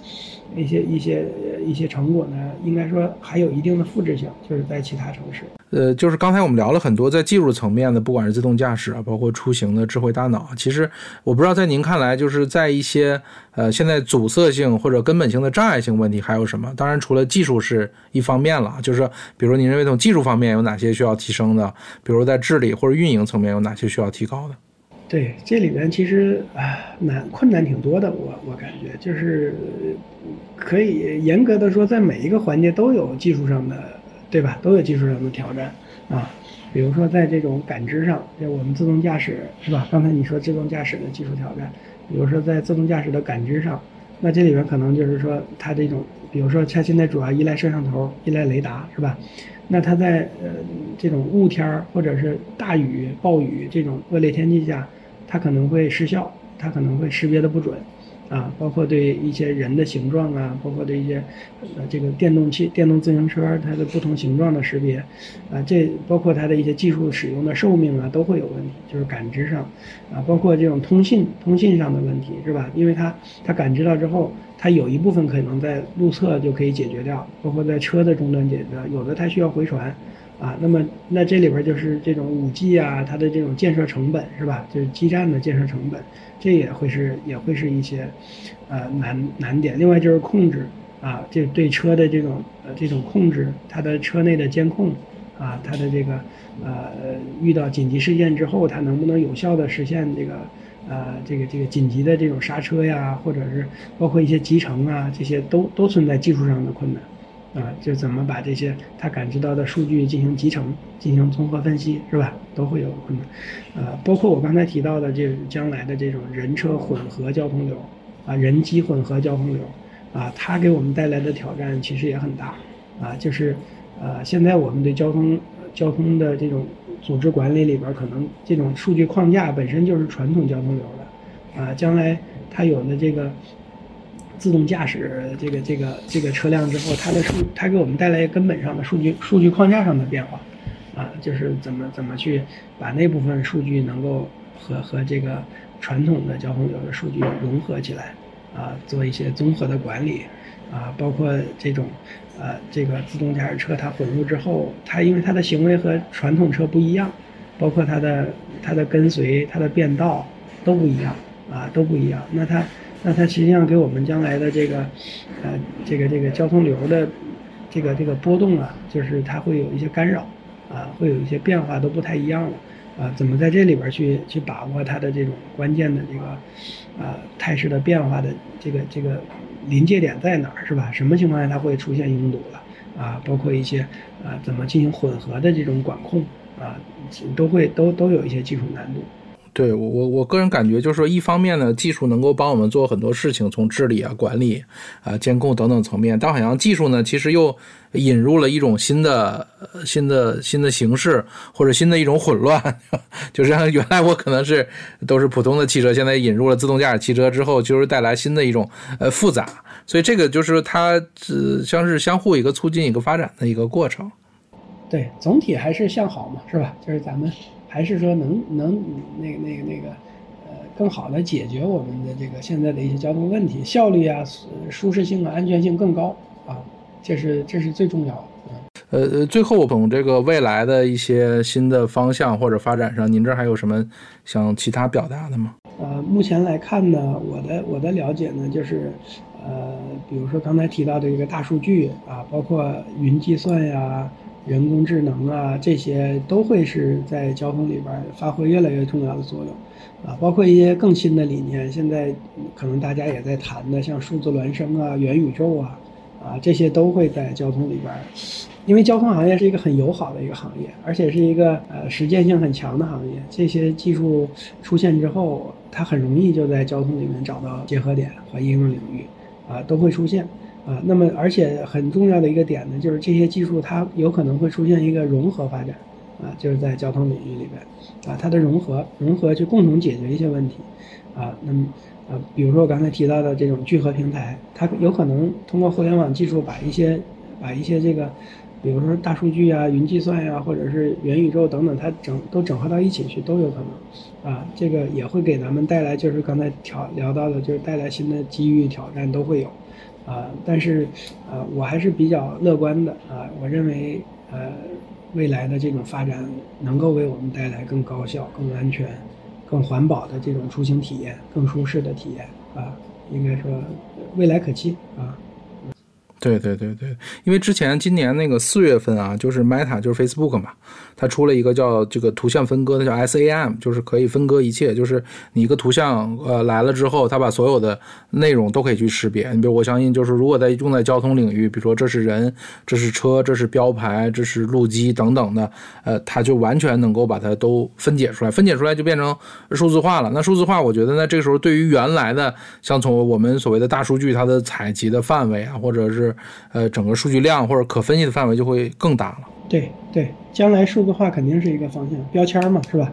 一些一些一些成果呢，应该说还有一定的复制性，就是在其他城市。呃，就是刚才我们聊了很多在技术层面的，不管是自动驾驶啊，包括出行的智慧大脑，其实我不知道在您看来，就是在一些呃现在阻塞性或者根本性的障碍性问题还有什么？当然，除了技术是一方面了，就是比如您认为从技术方面有哪些需要提升的？比如在治理或者运营层面有哪些需要提高的？对，这里面其实啊难困难挺多的，我我感觉就是可以严格的说，在每一个环节都有技术上的。对吧？都有技术上的挑战啊，比如说在这种感知上，就我们自动驾驶是吧？刚才你说自动驾驶的技术挑战，比如说在自动驾驶的感知上，那这里面可能就是说它这种，比如说它现在主要依赖摄像头、依赖雷达是吧？那它在呃这种雾天儿或者是大雨、暴雨这种恶劣天气下，它可能会失效，它可能会识别的不准。啊，包括对一些人的形状啊，包括对一些，呃，这个电动汽电动自行车它的不同形状的识别，啊，这包括它的一些技术使用的寿命啊，都会有问题，就是感知上，啊，包括这种通信通信上的问题，是吧？因为它它感知到之后，它有一部分可能在路侧就可以解决掉，包括在车的终端解决，有的它需要回传。啊，那么那这里边就是这种五 G 啊，它的这种建设成本是吧？就是基站的建设成本，这也会是也会是一些，呃难难点。另外就是控制啊，这对车的这种呃这种控制，它的车内的监控啊，它的这个呃遇到紧急事件之后，它能不能有效的实现这个呃这个这个紧急的这种刹车呀，或者是包括一些集成啊，这些都都存在技术上的困难。啊，就怎么把这些他感知到的数据进行集成、进行综合分析，是吧？都会有困难。呃，包括我刚才提到的，这将来的这种人车混合交通流，啊，人机混合交通流，啊，它给我们带来的挑战其实也很大。啊，就是呃，现在我们对交通交通的这种组织管理里边，可能这种数据框架本身就是传统交通流的。啊，将来它有了这个。自动驾驶这个这个这个车辆之后，它的数它给我们带来根本上的数据数据框架上的变化，啊，就是怎么怎么去把那部分数据能够和和这个传统的交通流的数据融合起来，啊，做一些综合的管理，啊，包括这种呃这个自动驾驶车它混入之后，它因为它的行为和传统车不一样，包括它的它的跟随它的变道都不一样，啊都不一样，那它。那它实际上给我们将来的这个，呃，这个这个交通流的这个这个波动啊，就是它会有一些干扰，啊，会有一些变化都不太一样了，啊，怎么在这里边去去把握它的这种关键的这个，啊，态势的变化的这个这个临界点在哪儿是吧？什么情况下它会出现拥堵了？啊，包括一些啊，怎么进行混合的这种管控啊，都会都都有一些技术难度。对我我我个人感觉就是说，一方面呢，技术能够帮我们做很多事情，从治理啊、管理啊、监控等等层面，但好像技术呢，其实又引入了一种新的、新的、新的形式，或者新的一种混乱。就像原来我可能是都是普通的汽车，现在引入了自动驾驶汽车之后，就是带来新的一种呃复杂。所以这个就是它呃像是相互一个促进一个发展的一个过程。对，总体还是向好嘛，是吧？就是咱们。还是说能能那个那个那个，呃，更好的解决我们的这个现在的一些交通问题，效率啊、舒适性啊、安全性更高啊，这是这是最重要的。呃呃，最后从这个未来的一些新的方向或者发展上，您这还有什么想其他表达的吗？呃，目前来看呢，我的我的了解呢，就是呃，比如说刚才提到的一个大数据啊，包括云计算呀。人工智能啊，这些都会是在交通里边发挥越来越重要的作用，啊，包括一些更新的理念，现在可能大家也在谈的，像数字孪生啊、元宇宙啊，啊，这些都会在交通里边。因为交通行业是一个很友好的一个行业，而且是一个呃实践性很强的行业。这些技术出现之后，它很容易就在交通里面找到结合点和应用领域，啊，都会出现啊。那么，而且很重要的一个点呢，就是这些技术它有可能会出现一个融合发展，啊，就是在交通领域里边，啊，它的融合融合去共同解决一些问题，啊，那么啊，比如说我刚才提到的这种聚合平台，它有可能通过互联网技术把一些把一些这个。比如说大数据啊、云计算呀，或者是元宇宙等等，它整都整合到一起去都有可能，啊，这个也会给咱们带来，就是刚才挑聊到的，就是带来新的机遇、挑战都会有，啊，但是，呃，我还是比较乐观的，啊，我认为，呃，未来的这种发展能够为我们带来更高效、更安全、更环保的这种出行体验，更舒适的体验，啊，应该说未来可期，啊。对对对对，因为之前今年那个四月份啊，就是 Meta 就是 Facebook 嘛，它出了一个叫这个图像分割的叫 SAM，就是可以分割一切，就是你一个图像呃来了之后，它把所有的内容都可以去识别。你比如我相信，就是如果在用在交通领域，比如说这是人，这是车，这是标牌，这是路基等等的，呃，它就完全能够把它都分解出来，分解出来就变成数字化了。那数字化，我觉得呢，这时候对于原来的像从我们所谓的大数据它的采集的范围啊，或者是呃，整个数据量或者可分析的范围就会更大了。对对，将来数字化肯定是一个方向，标签嘛，是吧？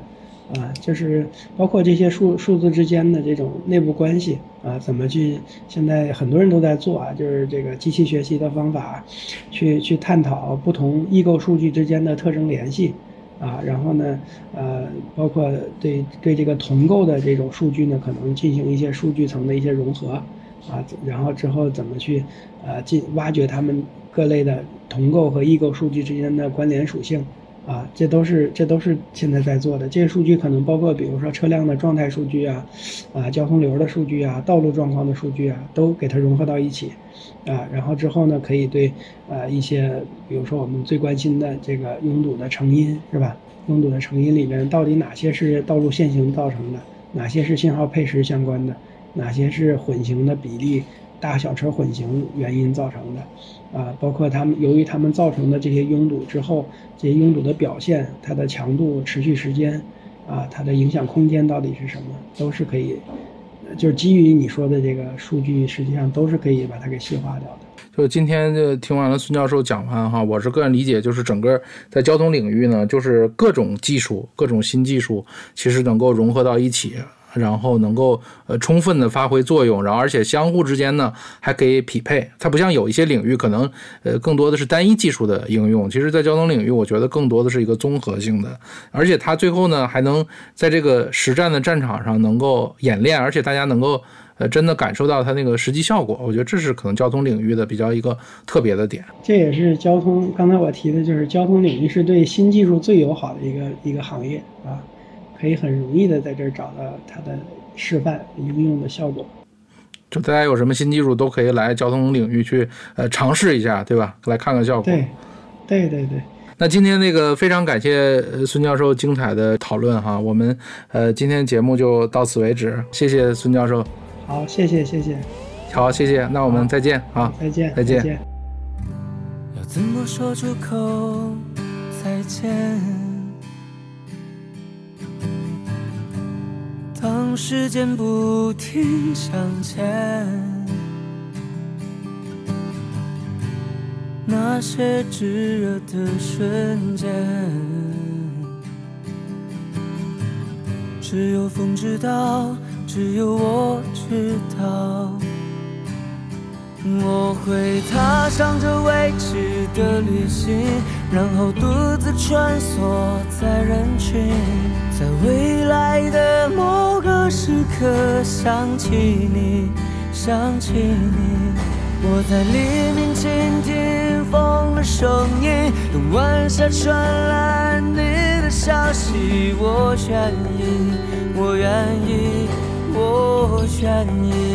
啊，就是包括这些数数字之间的这种内部关系啊，怎么去？现在很多人都在做啊，就是这个机器学习的方法，去去探讨不同异构数据之间的特征联系啊，然后呢，呃，包括对对这个同构的这种数据呢，可能进行一些数据层的一些融合。啊，然后之后怎么去，呃，进挖掘他们各类的同构和异构数据之间的关联属性，啊，这都是这都是现在在做的。这些数据可能包括，比如说车辆的状态数据啊，啊，交通流的数据啊，道路状况的数据啊，都给它融合到一起，啊，然后之后呢，可以对，呃，一些比如说我们最关心的这个拥堵的成因是吧？拥堵的成因里面到底哪些是道路限行造成的，哪些是信号配时相关的？哪些是混行的比例，大小车混行原因造成的，啊，包括他们由于他们造成的这些拥堵之后，这些拥堵的表现，它的强度、持续时间，啊，它的影响空间到底是什么，都是可以，就是基于你说的这个数据，实际上都是可以把它给细化掉的。就今天就听完了孙教授讲完哈，我是个人理解，就是整个在交通领域呢，就是各种技术、各种新技术，其实能够融合到一起。然后能够呃充分的发挥作用，然后而且相互之间呢还可以匹配。它不像有一些领域可能呃更多的是单一技术的应用，其实，在交通领域，我觉得更多的是一个综合性的。而且它最后呢还能在这个实战的战场上能够演练，而且大家能够呃真的感受到它那个实际效果。我觉得这是可能交通领域的比较一个特别的点。这也是交通刚才我提的就是交通领域是对新技术最友好的一个一个行业啊。可以很容易的在这儿找到它的示范应用的效果。就大家有什么新技术，都可以来交通领域去呃尝试一下，对吧？来看看效果。对，对对对。那今天那个非常感谢孙教授精彩的讨论哈，我们呃今天节目就到此为止，谢谢孙教授。好，谢谢谢谢。好，谢谢。那我们再见啊！再见再见。要怎么说出口再见？当时间不停向前，那些炙热的瞬间，只有风知道，只有我知道。我会踏上这未知的旅行，然后独自穿梭在人群，在未来的某个时刻想起你，想起你。我在黎明倾听风的声音，等晚霞传来你的消息。我愿意，我愿意，我愿意。